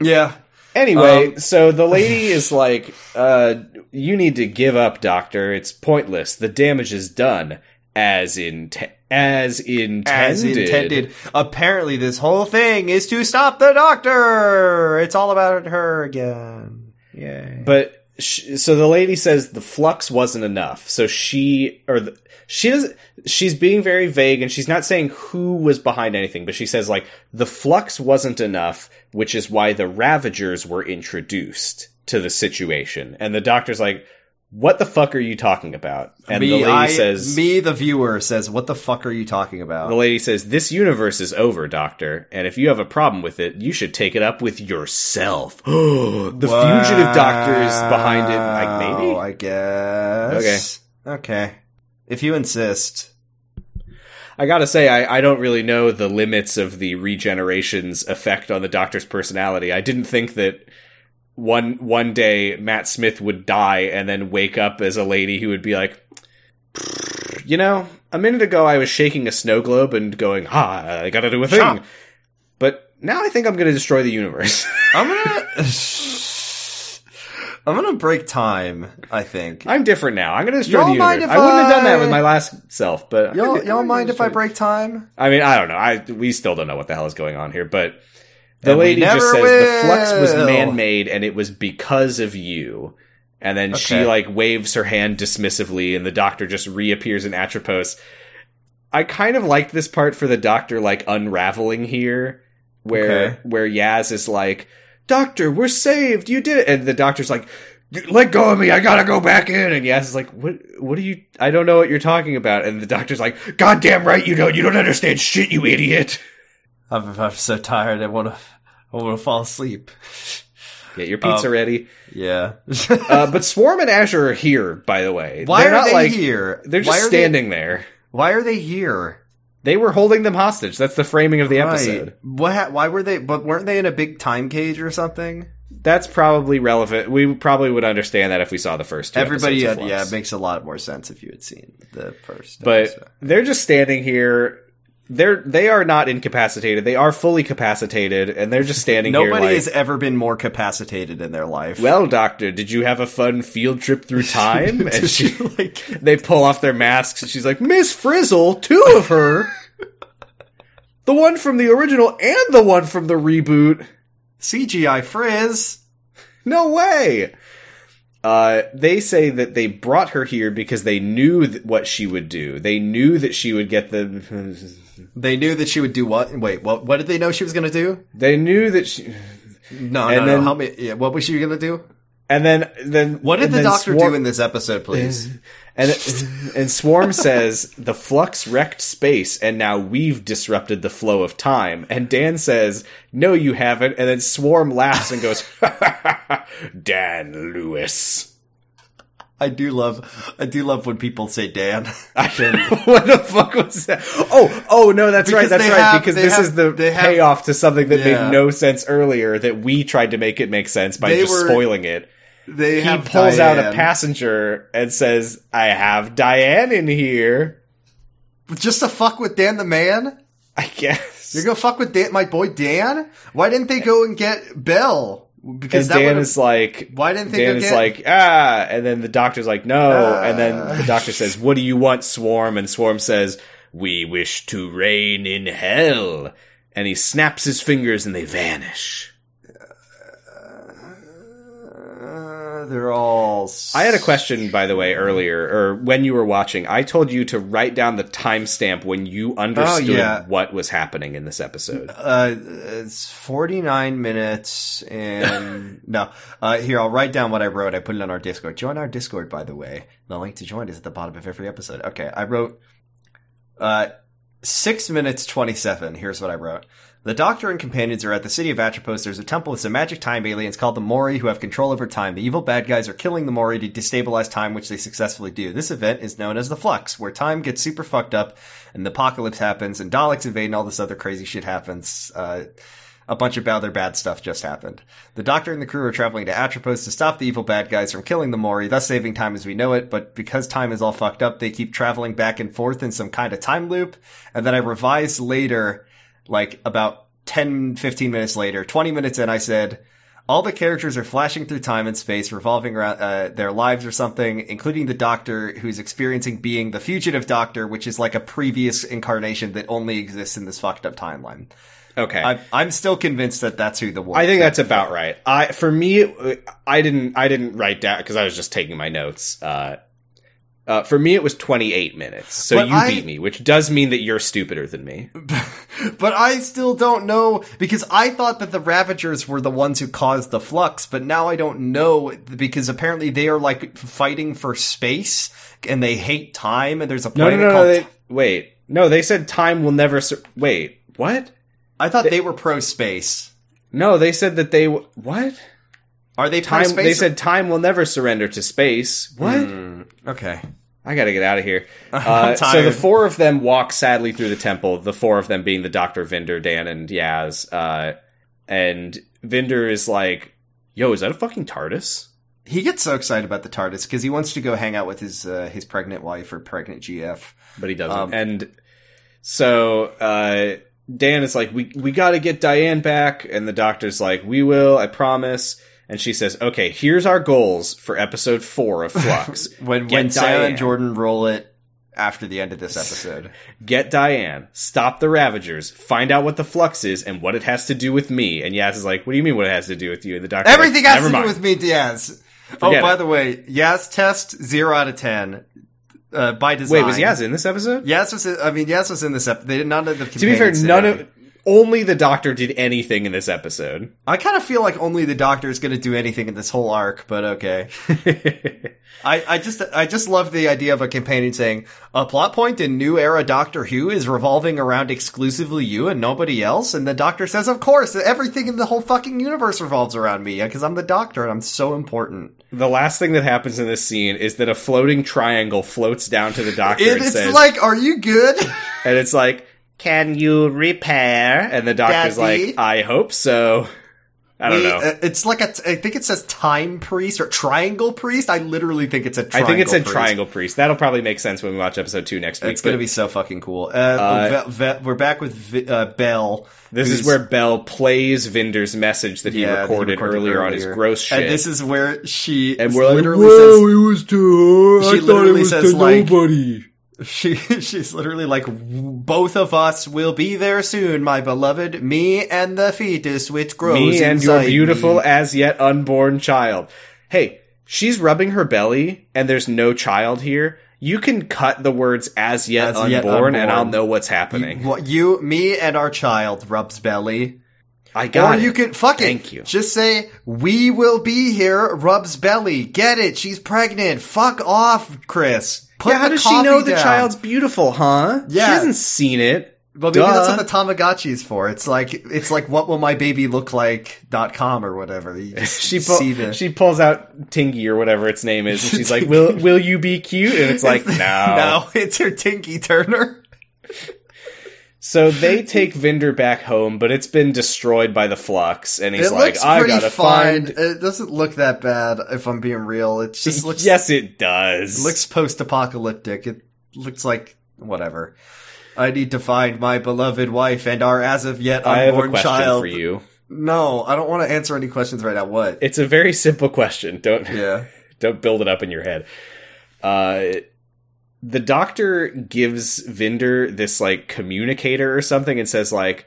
Yeah. Anyway, Um, so the lady is like, uh, "You need to give up, Doctor. It's pointless. The damage is done, as in as intended." As intended. Apparently, this whole thing is to stop the Doctor. It's all about her again. Yeah. But sh- so the lady says the flux wasn't enough. So she or the, she does she's being very vague and she's not saying who was behind anything, but she says like the flux wasn't enough, which is why the Ravagers were introduced to the situation. And the doctor's like, "What the fuck are you talking about?" And me, the lady I- says, me, the viewer, says, "What the fuck are you talking about?" The lady says, This universe is over, Doctor, and if you have a problem with it, you should take it up with yourself. the fugitive doctor is behind it. Like, maybe? I guess. Okay. Okay. If you insist. I gotta say, I, I don't really know the limits of the regeneration's effect on the Doctor's personality. I didn't think that one one day Matt Smith would die and then wake up as a lady who would be like, you know, a minute ago I was shaking a snow globe and going, ha, I gotta do a thing. Sure. But now I think I'm gonna destroy the universe. I'm gonna. I'm gonna break time. I think. I'm different now. I'm gonna destroy Y'all the universe. if I wouldn't have done that with my last self, but Y'all, y'all mind if I break time? I mean, I don't know. I we still don't know what the hell is going on here, but the And lady just says the flux was man-made and it was because of you. And then she like waves her hand dismissively, and the doctor just reappears in Atropos. I kind of liked this part for the doctor like unraveling here, where Okay. where Yaz is like, "Doctor, we're saved. You did it," and the doctor's like. Let go of me! I gotta go back in. And Yaz is like, "What? What are you? I don't know what you're talking about." And the doctor's like, "Goddamn right you don't! You don't understand shit, you idiot!" I'm, I'm so tired. I want to. I want to fall asleep. Get your pizza Um, ready. Yeah. Uh, but Swarm and Azure are here, by the way. Why They're are not they like, here? They're just are they- standing there. Why are they here? They were holding them hostage. That's the framing of the Right. episode. What? Why were they? But weren't they in a big time cage or something? That's probably relevant. We probably would understand that if we saw the first two. Everybody, episodes had, yeah, it makes a lot more sense if you had seen the first. but episode. they're just standing here. They're they are not incapacitated. They are fully capacitated, and they're just standing here. nobody like, has ever been more capacitated in their life. Well, Doctor, did you have a fun field trip through time? and Did she, like- they pull off their masks, and she's like, Miss Frizzle, two of her. the one from the original and the one from the reboot. CGI frizz. No way. Uh, they say that they brought her here because they knew th- what she would do. They knew that she would get the. They knew that she would do what? Wait, what? What did they know she was going to do? They knew that she. No, And no, then- no. Help me. Yeah, what was she going to do? And then, then What did the doctor do in this episode, please? And and Swarm says the flux wrecked space, and now we've disrupted the flow of time. And Dan says, "No, you haven't." And then Swarm laughs and goes, "Dan Lewis." I do love, I do love when people say Dan. what the fuck was that? Oh, oh no, that's right, that's right. have- because this have- is the have- payoff to something that Yeah. made no sense earlier. That we tried to make it make sense by They just were- spoiling it. They He pulls out a passenger and says, "I have Diane in here." just to fuck with Dan the man. I guess. You're gonna fuck with Dan, my boy Dan. Why didn't they go and get Bel? Because Dan is like, Why didn't they Dan is like, ah, and then the doctor's like, no, Ah. and then the doctor says, what do you want, Swarm? And Swarm says, we wish to reign in hell. And he snaps his fingers and they vanish. Uh, they're all. I had a question, by the way, earlier, or when you were watching. I told you to write down the timestamp when you understood yeah. what was happening in this episode. Uh, it's 49 minutes and no. Uh, here, I'll write down what I wrote. I put it on our Discord. Join our Discord, by the way. The link to join is at the bottom of every episode. Okay, I wrote, uh, Six minutes 27. Here's what I wrote. The Doctor and companions are at the city of Atropos. There's a temple with some magic time aliens called the Mouri who have control over time. The evil bad guys are killing the Mouri to destabilize time, which they successfully do. This event is known as the Flux, where time gets super fucked up and the apocalypse happens and Daleks invade and all this other crazy shit happens. Uh, a bunch of other bad stuff just happened. The Doctor and the crew are traveling to Atropos to stop the evil bad guys from killing the Mouri, thus saving time as we know it, but because time is all fucked up, they keep traveling back and forth in some kind of time loop. And then I revised later, like about 10, 15 minutes later, 20 minutes in, I said, all the characters are flashing through time and space, revolving around uh, their lives or something, including the Doctor, who's experiencing being the fugitive Doctor, which is like a previous incarnation that only exists in this fucked up timeline. Okay. I'm, I'm still convinced that that's who the war. I think that's about right. I for me, I didn't I didn't write down because I was just taking my notes. Uh, uh, for me, it was 28 minutes. So But you I- beat me, which does mean that you're stupider than me. But I still don't know because I thought that the Ravagers were the ones who caused the flux, but now I don't know because apparently they are like fighting for space and they hate time and there's a No, no, planet no, no. called. They, wait, no. They said time will never. Sur- wait, what? I thought they, were pro space. No, they said that they w- what? Are they Time. They said time will never surrender to space. What? okay. I gotta get out of here. Uh, so the four of them walk sadly through the temple. The four of them being the Doctor, Vinder, Dan, and Yaz. Uh, and Vinder is like, "Yo, is that a fucking TARDIS?" He gets so excited about the TARDIS because he wants to go hang out with his uh, his pregnant wife or pregnant GF. But he doesn't. Um, and so uh, Dan is like, "We we got to get Diane back," and the Doctor's like, "We will, I promise." And she says, "Okay, here's our goals for episode four of Flux. When Get when Sarah Diane. and Jordan roll it after the end of this episode. Get Diane, stop the Ravagers, find out what the Flux is and what it has to do with me." And Yaz is like, "What do you mean? What it has to do with you?" And the Doctor, Everything like, has to mind. do with me, Diaz. Oh, by it. the way, Yaz test zero out of ten. Uh, by design. Wait, was Yaz in this episode? Yaz was. In, I mean, Yaz was in this episode. They did not have the. To be fair, none of only the Doctor did anything in this episode. I kind of feel like only the Doctor is going to do anything in this whole arc, but okay. I, I just I just love the idea of a companion saying a plot point in New Era Doctor Who is revolving around exclusively you and nobody else, and the Doctor says, "Of course, everything in the whole fucking universe revolves around me because I'm the Doctor and I'm so important." The last thing that happens in this scene is that a floating triangle floats down to the Doctor It, and it's says, like, "Are you good?" and it's like, "Can you repair?" And the Doctor's Daddy? like, "I hope so." I don't We- know. uh, It's like a. I think it says time priest or triangle priest. I literally think it's a. I Triangle priest. I think it's a priest. triangle priest. That'll probably make sense when we watch episode two next week. It's going to be so fucking cool. Uh, Ve- Ve- we're back with Vi- uh, Bel. This is where Bel plays Vinder's message that he, Yeah, that he recorded, earlier, on his gross shit. And this is where she And we're like, literally "Whoa, says, it was to her. She I thought literally it was says, to like- nobody." She she's literally like, both of us will be there soon, my beloved. Me and the fetus which grows Me and your beautiful me." as yet unborn child. Hey, she's rubbing her belly, and there's no child here. You can cut the words "as yet, As unborn, yet and. I'll know what's happening. What you, me, and our child rubs belly. I got or it. you can fuck it. Thank you. Just say we will be here. Rubs belly. Get it? She's pregnant. Fuck off, Chris. Put yeah, how does she know coffee the child's beautiful, huh? Yeah. She hasn't seen it. Well, maybe that's what the Tamagotchi is for. It's like it's like what will my baby look like dot com or whatever. She the she pulls out Tingy or whatever its name is, and she's like, "Will will you be cute?" And it's like, "No." no, it's her Tinky Turner. So they take Vinder back home, but it's been destroyed by the flux, and he's it like, "I gotta fine. find." It doesn't look that bad if I'm being real. It just looks yes, it does. It looks post-apocalyptic. It looks like whatever. I need to find my beloved wife and our as of yet I have a unborn question child. for you. No, I don't want to answer any questions right now. What? It's a very simple question. Don't yeah. don't build it up in your head. Uh, the doctor gives Vinder this like communicator or something and says like,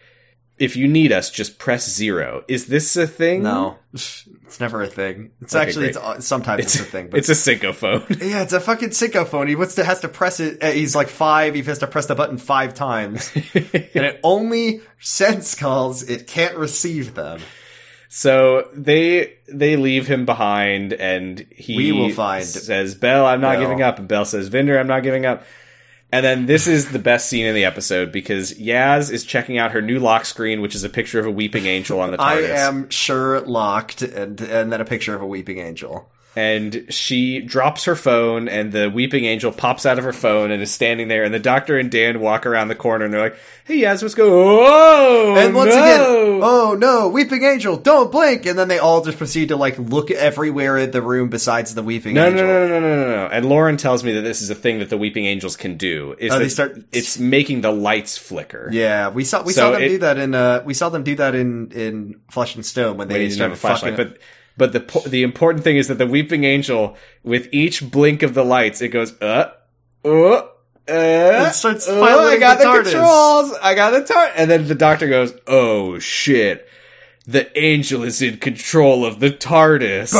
"If you need us, just press zero." Is this a thing? No, it's never a thing. It's Okay, actually great. it's, sometimes it's, a thing, but It's a syncophone. yeah, it's a fucking syncophone. He wants to has to press it. uh, He's like five. He has to press the button five times, and it only sends calls. It can't receive them. So they they leave him behind, and he We will find says, "Bel, I'm not Bel." giving up." And Bel says, "Vinder, I'm not giving up." And then this is the best scene in the episode because Yaz is checking out her new lock screen, which is a picture of a weeping angel on the I am sure locked, and and then a picture of a weeping angel. And she drops her phone and the weeping angel pops out of her phone and is standing there and the doctor and Dan walk around the corner and they're like, Hey Yaz, what's going Oh And once no! again, oh no, weeping angel, don't blink! And then they all just proceed to like look everywhere in the room besides the weeping No, angel. no, no, no, no, no, no. And Lauren tells me that this is a thing that the weeping angels can do. Is Oh, they start- it's making the lights flicker. Yeah, we saw we So saw them it- do that in uh we saw them do that in in Flesh and Stone when They a started flashlight, fucking. but but the the important thing is that the weeping angel, with each blink of the lights, it goes uh uh. Uh, It starts uh, I got the the, controls. I got the tar. And then the doctor goes, "Oh shit, the angel is in control of the TARDIS."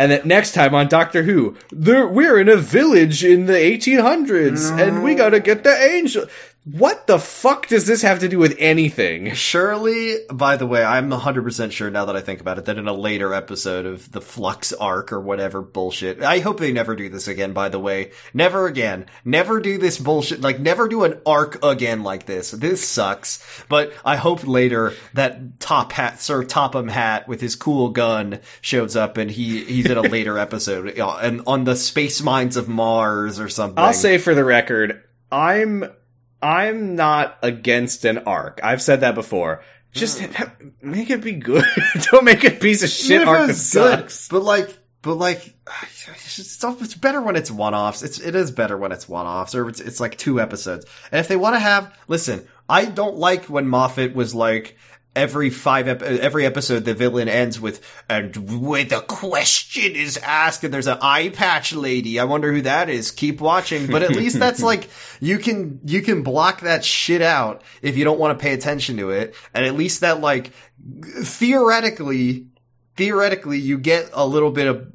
And that next time on Doctor Who, we're in a village in the 1800s, and we gotta get the angel. What the fuck does this have to do with anything? Surely, by the way, I'm 100% sure now that I think about it that in a later episode of the Flux arc or whatever bullshit, I hope they never do this again, by the way. Never again. Never do this bullshit. Like, never do an arc again like this. This sucks. But I hope later that Top Hat, Sir Topham Hat with his cool gun shows up and he, he's in a later episode. Uh, and on the space mines of Mars or something. I'll say for the record, I'm I'm not against an arc. I've said that before. Just hmm. ha- make it be good. Don't make a piece of shit Even arc that it's good, sucks. But like, but like, it's, it's better when it's one offs. It's it is better when it's one offs, or it's, it's like two episodes. And if they want to have, listen, I don't like when Moffat was like every five ep- every episode the villain ends with and with a question is asked and there's an eye patch lady. I wonder who that is. Keep watching, but at least that's like you can you can block that shit out if you don't want to pay attention to it, and at least that like theoretically theoretically you get a little bit of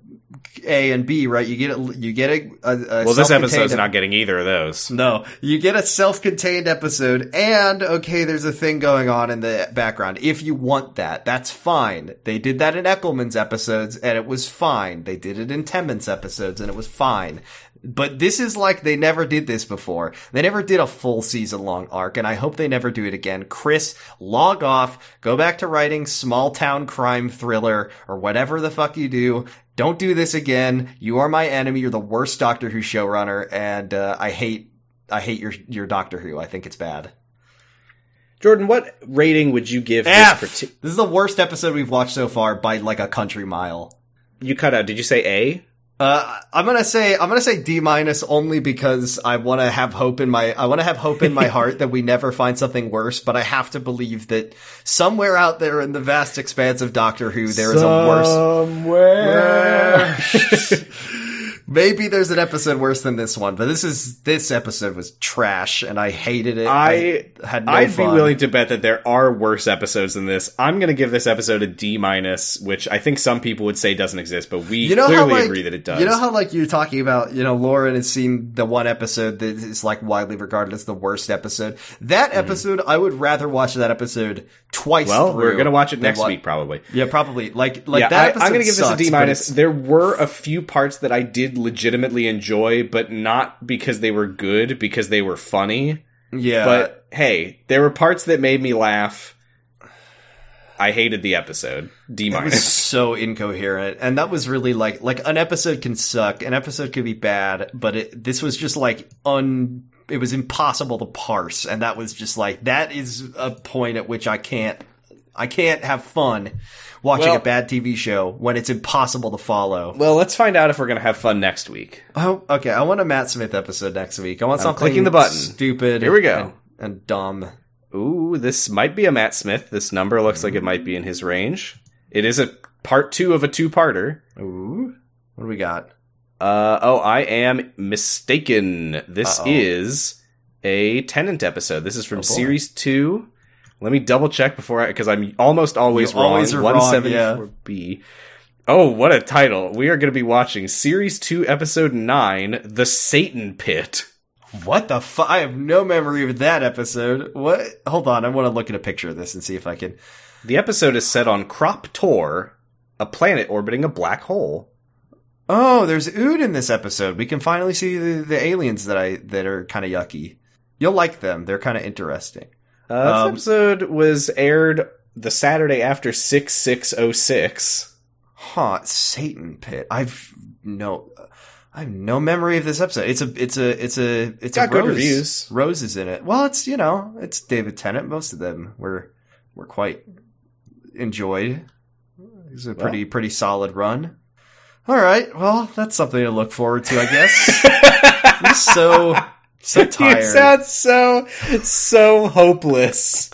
A and B, right? You get it. you get a, a, a Well, this episode's ep- not getting either of those. no, you get a self-contained episode, and okay, there's a thing going on in the background. If you want that, that's fine. They did that in Eccleston's episodes, and it was fine. They did it in Tennant's episodes, and it was fine. But this is like they never did this before. They never did a full season long arc, and I hope they never do it again. Chris, log off, go back to writing small town crime thriller or whatever the fuck you do. Don't do this again. You are my enemy. You're the worst Doctor Who showrunner, and uh, I hate I hate your your Doctor Who. I think it's bad. Jordan, what rating would you give F. this? This is the worst episode we've watched so far by like a country mile. you cut out. Did you say A? Uh, I'm gonna say I'm gonna say D minus only because I want to have hope in my I want to have hope in my heart that we never find something worse. But I have to believe that somewhere out there in the vast expanse of Doctor Who there is a worse. Somewhere. Maybe there's an episode worse than this one, but this is this episode was trash and I hated it. I had no I'd fun. be willing to bet that there are worse episodes than this. I'm going to give this episode a D minus, which I think some people would say doesn't exist, but we you know clearly how like, agree that it does. You know how like you're talking about, you know, Lauren has seen the one episode that is like widely regarded as the worst episode. That mm-hmm. episode, I would rather watch that episode twice. Well, through we're going to watch it next wa- week probably. Yeah, probably. Like, like yeah, that I, episode. I'm going to give this a sucks, D but minus. There were a few parts that I did legitimately enjoy, but not because they were good, because they were funny. Yeah, but hey, there were parts that made me laugh. I hated the episode. D It was minus. so incoherent, and that was really like like an episode can suck, an episode could be bad, but it, this was just like un. It was impossible to parse, and that was just like that is a point at which I can't I can't have fun watching Well- a bad TV show when it's impossible to follow. Well, let's find out if we're going to have fun next week. Oh, okay. I want a Matt Smith episode next week. I want I'm something clicking the button. stupid. Here we go. and, and dumb. Ooh, this might be a Matt Smith. This number looks like it might be in his range. It is a part two of a two-parter. Ooh, what do we got? Uh, oh, I am mistaken. This Uh-oh. is a Tennant episode. This is from Oh, series two. Let me double check before I, because I'm almost always You wrong. always are wrong, 174B. Oh, what a title. We are going to be watching series two, episode nine, The Satan Pit. What the fuck? I have no memory of that episode. What? Hold on. I want to look at a picture of this and see if I can. The episode is set on Krop Tor, a planet orbiting a black hole. Oh, there's Ood in this episode. We can finally see the, the aliens that I that are kind of yucky. You'll like them. They're kind of interesting. Uh, this Um, episode was aired the Saturday after 6606. Hot Satan Pit. I've no I have no memory of this episode. It's a it's a it's a it's Got a good Rose. reviews. Rose is in it. Well, it's you know, it's David Tennant. Most of them were were quite enjoyed. It's a pretty pretty solid run. All right, well, that's something to look forward to, I guess. I'm so so tired. You sound so, so hopeless.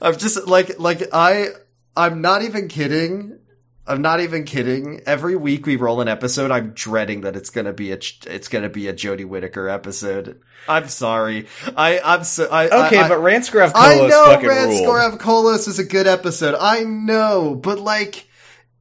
I'm just like like I I'm not even kidding. I'm not even kidding. Every week we roll an episode, I'm dreading that it's gonna be a it's gonna be a Jodie Whittaker episode. I'm sorry. I I'm so I Okay, I, but Ranskoor Av Kolos know fucking Ran ruled. Skoravkolos is a good episode. I know, but like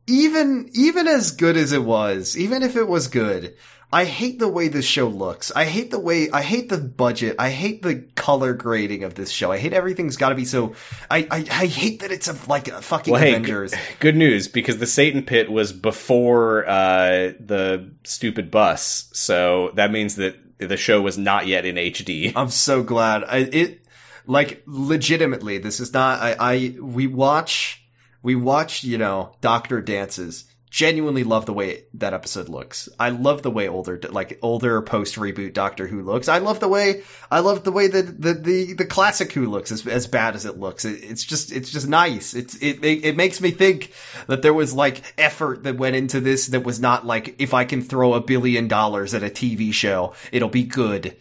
even even as good as it was, even if it was good, I hate the way this show looks. I hate the way I hate the budget. I hate the color grading of this show. I hate everything's got to be so. I, I I hate that it's a like a fucking Well, hey, Avengers. g- good news because the Satan Pit was before uh, the stupid bus, so that means that the show was not yet in HD. I'm so glad. I, it like legitimately. This is not. I, I we watch we watch. You know, Doctor dances. Genuinely love the way that episode looks. I love the way older, like older post reboot Doctor Who looks. I love the way I love the way that the the, the classic Who looks as as bad as it looks. It, it's just it's just nice. It's it it it makes me think that there was like effort that went into this that was not like if I can throw a billion dollars at a TV show, it'll be good.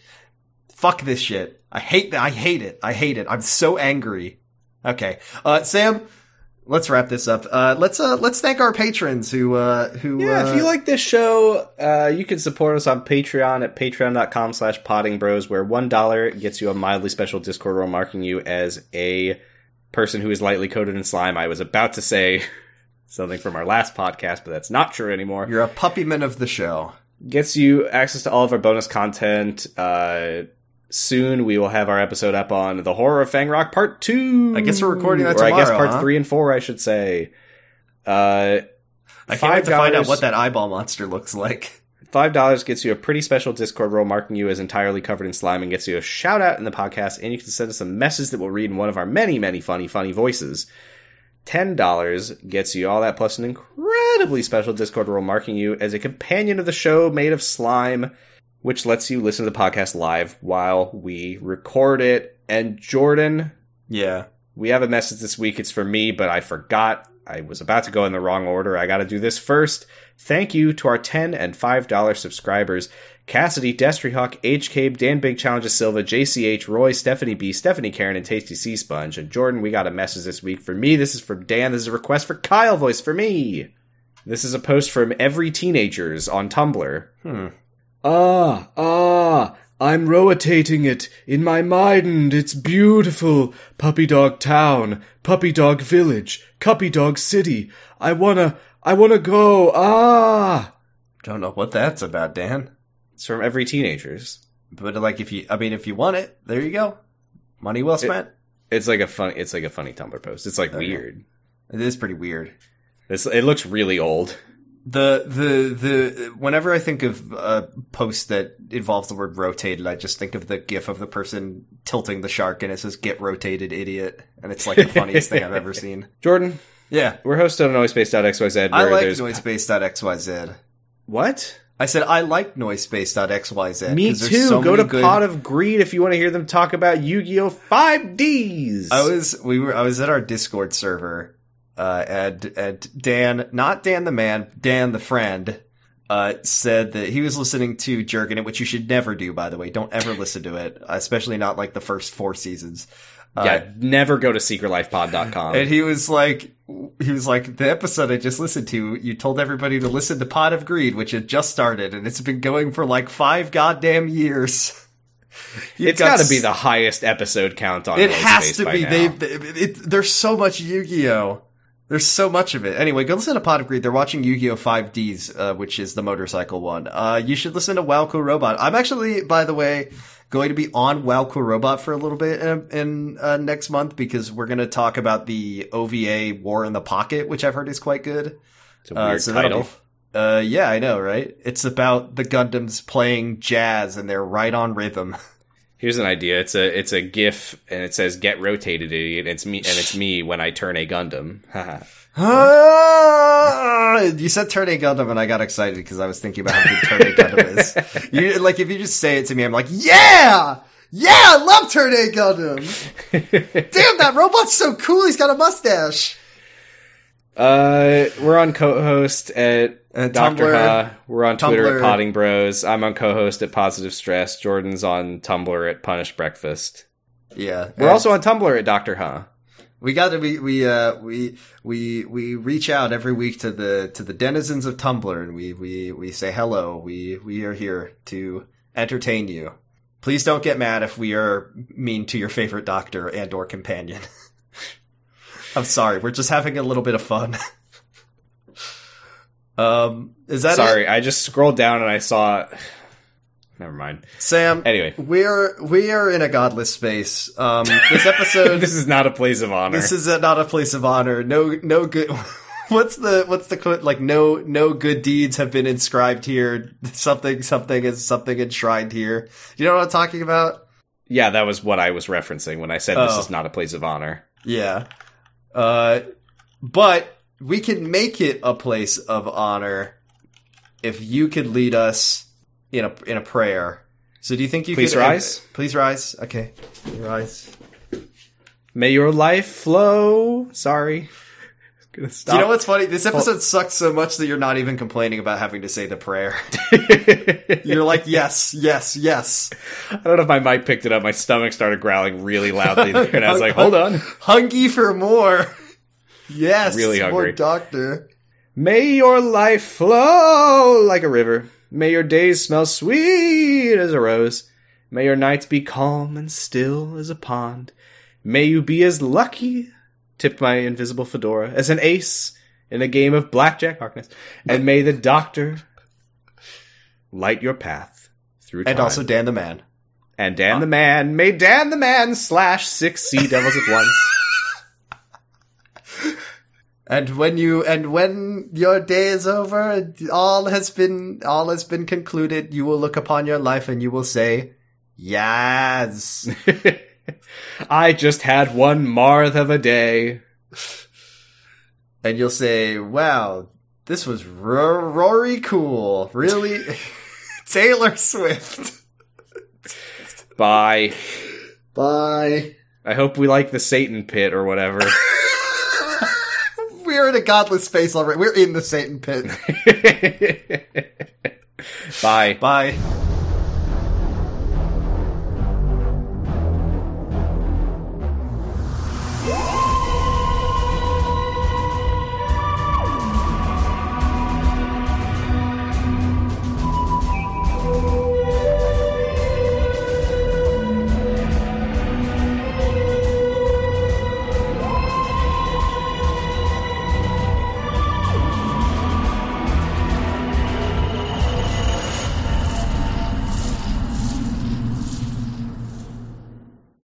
Fuck this shit. I hate that. I hate it. I hate it. I'm so angry. Okay. Uh, Sam, let's wrap this up. Uh, let's, uh, let's thank our patrons who, uh, who, Yeah, uh, if you like this show, uh, you can support us on Patreon at patreon.com slash potting bros, where one dollar gets you a mildly special Discord role marking you as a person who is lightly coated in slime. I was about to say something from our last podcast, but that's not true anymore. you're a puppyman of the show. gets you access to all of our bonus content. Soon we will have our episode up on the horror of Fang Rock Part Two. I guess we're recording that tomorrow. or I guess parts huh? three and four, I should say. Uh, I can't wait to find out what that eyeball monster looks like. Five dollars gets you a pretty special Discord role marking you as entirely covered in slime and gets you a shout out in the podcast, and you can send us a message that we'll read in one of our many, many funny, funny voices. Ten dollars gets you all that plus an incredibly special Discord role marking you as a companion of the show made of slime, which lets you listen to the podcast live while we record it. And Jordan, Yeah. we have a message this week. It's for me, but I forgot. I was about to go in the wrong order. I got to do this first. Thank you to our 10 and $5 subscribers Cassidy, Destry Hawk, H. Cabe, Dan Big Challenges Silva, JCH, Roy, Stephanie B, Stephanie Karen, and Tasty Sea Sponge. And Jordan, we got a message this week for me. This is from Dan. This is a request for Kyle voice for me. This is a post from Every Teenagers on Tumblr. Hmm. Ah, ah, I'm rotating it in my mind. It's beautiful. Puppy Dog Town, Puppy Dog Village, Puppy Dog City. I wanna, I wanna go. Ah. Don't know what that's about, Dan. It's from Every Teenagers. But like, if you, I mean, if you want it, there you go. Money well spent. It's like a funny, it's like a funny Tumblr post. It's like weird. it is pretty weird. It's, it looks really old. The the the whenever I think of a post that involves the word rotated, I just think of the gif of the person tilting the shark and it says "Get rotated, idiot," and it's like the funniest thing I've ever seen. Jordan, Yeah, we're hosted on noisepace.xyz. I like there's noisepace.xyz. what? I said I like noisepace.xyz. Me too. so Go to good- Pot of Greed if you want to hear them talk about Yu-Gi-Oh! 5Ds. I was we were I was at our Discord server, uh, and and Dan, not Dan the man, Dan the friend, uh, said that he was listening to Jerkin, It, which you should never do, by the way. Don't ever listen to it, especially not like the first four seasons. Uh, yeah, never go to secretlifepod.com. And he was like, he was like, the episode I just listened to, you told everybody to listen to Pot of Greed, which had just started, and it's been going for like five goddamn years. You It's got to be the highest episode count on. It has to be. They've. It, it, there's so much Yu-Gi-Oh. There's so much of it. Anyway, go listen to Pot of Greed. They're watching Yu-Gi-Oh! 5Ds, uh, which is the motorcycle one. Uh, you should listen to Wow Cool Robot. I'm actually, by the way, going to be on Wow Cool Robot for a little bit in, in uh, next month because we're going to talk about the OVA War in the Pocket, which I've heard is quite good. It's a weird so title. be- uh, yeah, I know, right? It's about the Gundams playing jazz and they're right on rhythm. Here's an idea. It's a it's a GIF and it says "Get rotated, idiot." It's me and it's me when I turn a Gundam. Ah! you said Turn A Gundam, and I got excited because I was thinking about how good Turn A Gundam is. You, like, if you just say it to me, I'm like, yeah! Yeah, I love Turn A Gundam! Damn, that robot's so cool, he's got a mustache! Uh, we're on co-host at Uh, Doctor. Ha. We're on Twitter Tumblr. at Potting Bros. I'm on co-host at Positive Stress. Jordan's on Tumblr at Punish Breakfast. Yeah. We're also on Tumblr at Doctor Ha. We got to we we uh we we we reach out every week to the to the denizens of Tumblr and we we we say hello. We we are here to entertain you. Please don't get mad if we are mean to your favorite doctor and or companion. I'm sorry. We're just having a little bit of fun. um is that Sorry, it? I just scrolled down and I saw. Never mind. Sam? Anyway. we're we are in a godless space. Um this episode This is not a place of honor. This is a, not a place of honor. No, no good. What's the what's the quote? Like no no good deeds have been inscribed here. Something something is something enshrined here. You know what I'm talking about? yeah, that was what I was referencing when I said this Oh. is not a place of honor. Yeah. Uh, but we can make it a place of honor if you could lead us in a in a prayer. So do you think you Please could rise. Please rise. Okay, rise. May your life flow. Sorry. Gonna stop. you know what's funny? This episode sucked so much that you're not even complaining about having to say the prayer. You're like, yes, yes, yes. I don't know if my mic picked it up. My stomach started growling really loudly there, and I was like, hold on. Hungry for more. Yes, Really more hungry. doctor. May your life flow like a river. May your days smell sweet as a rose. May your nights be calm and still as a pond. May you be as lucky, tipped my invisible fedora, as an ace in a game of blackjack darkness. And may the doctor light your path through time. And also Dan the man. and Dan the ah. man, may Dan the man slash six sea devils at once. And when you and when your day is over, all has been all has been concluded. You will look upon your life and you will say, "Yes." I just had one marth of a day. and you'll say, "Wow, this was r- Rory cool. Really, Taylor Swift." Bye. Bye. I hope we like the Satan pit or whatever. We're in a godless space already. We're in the Satan pit. Bye. Bye.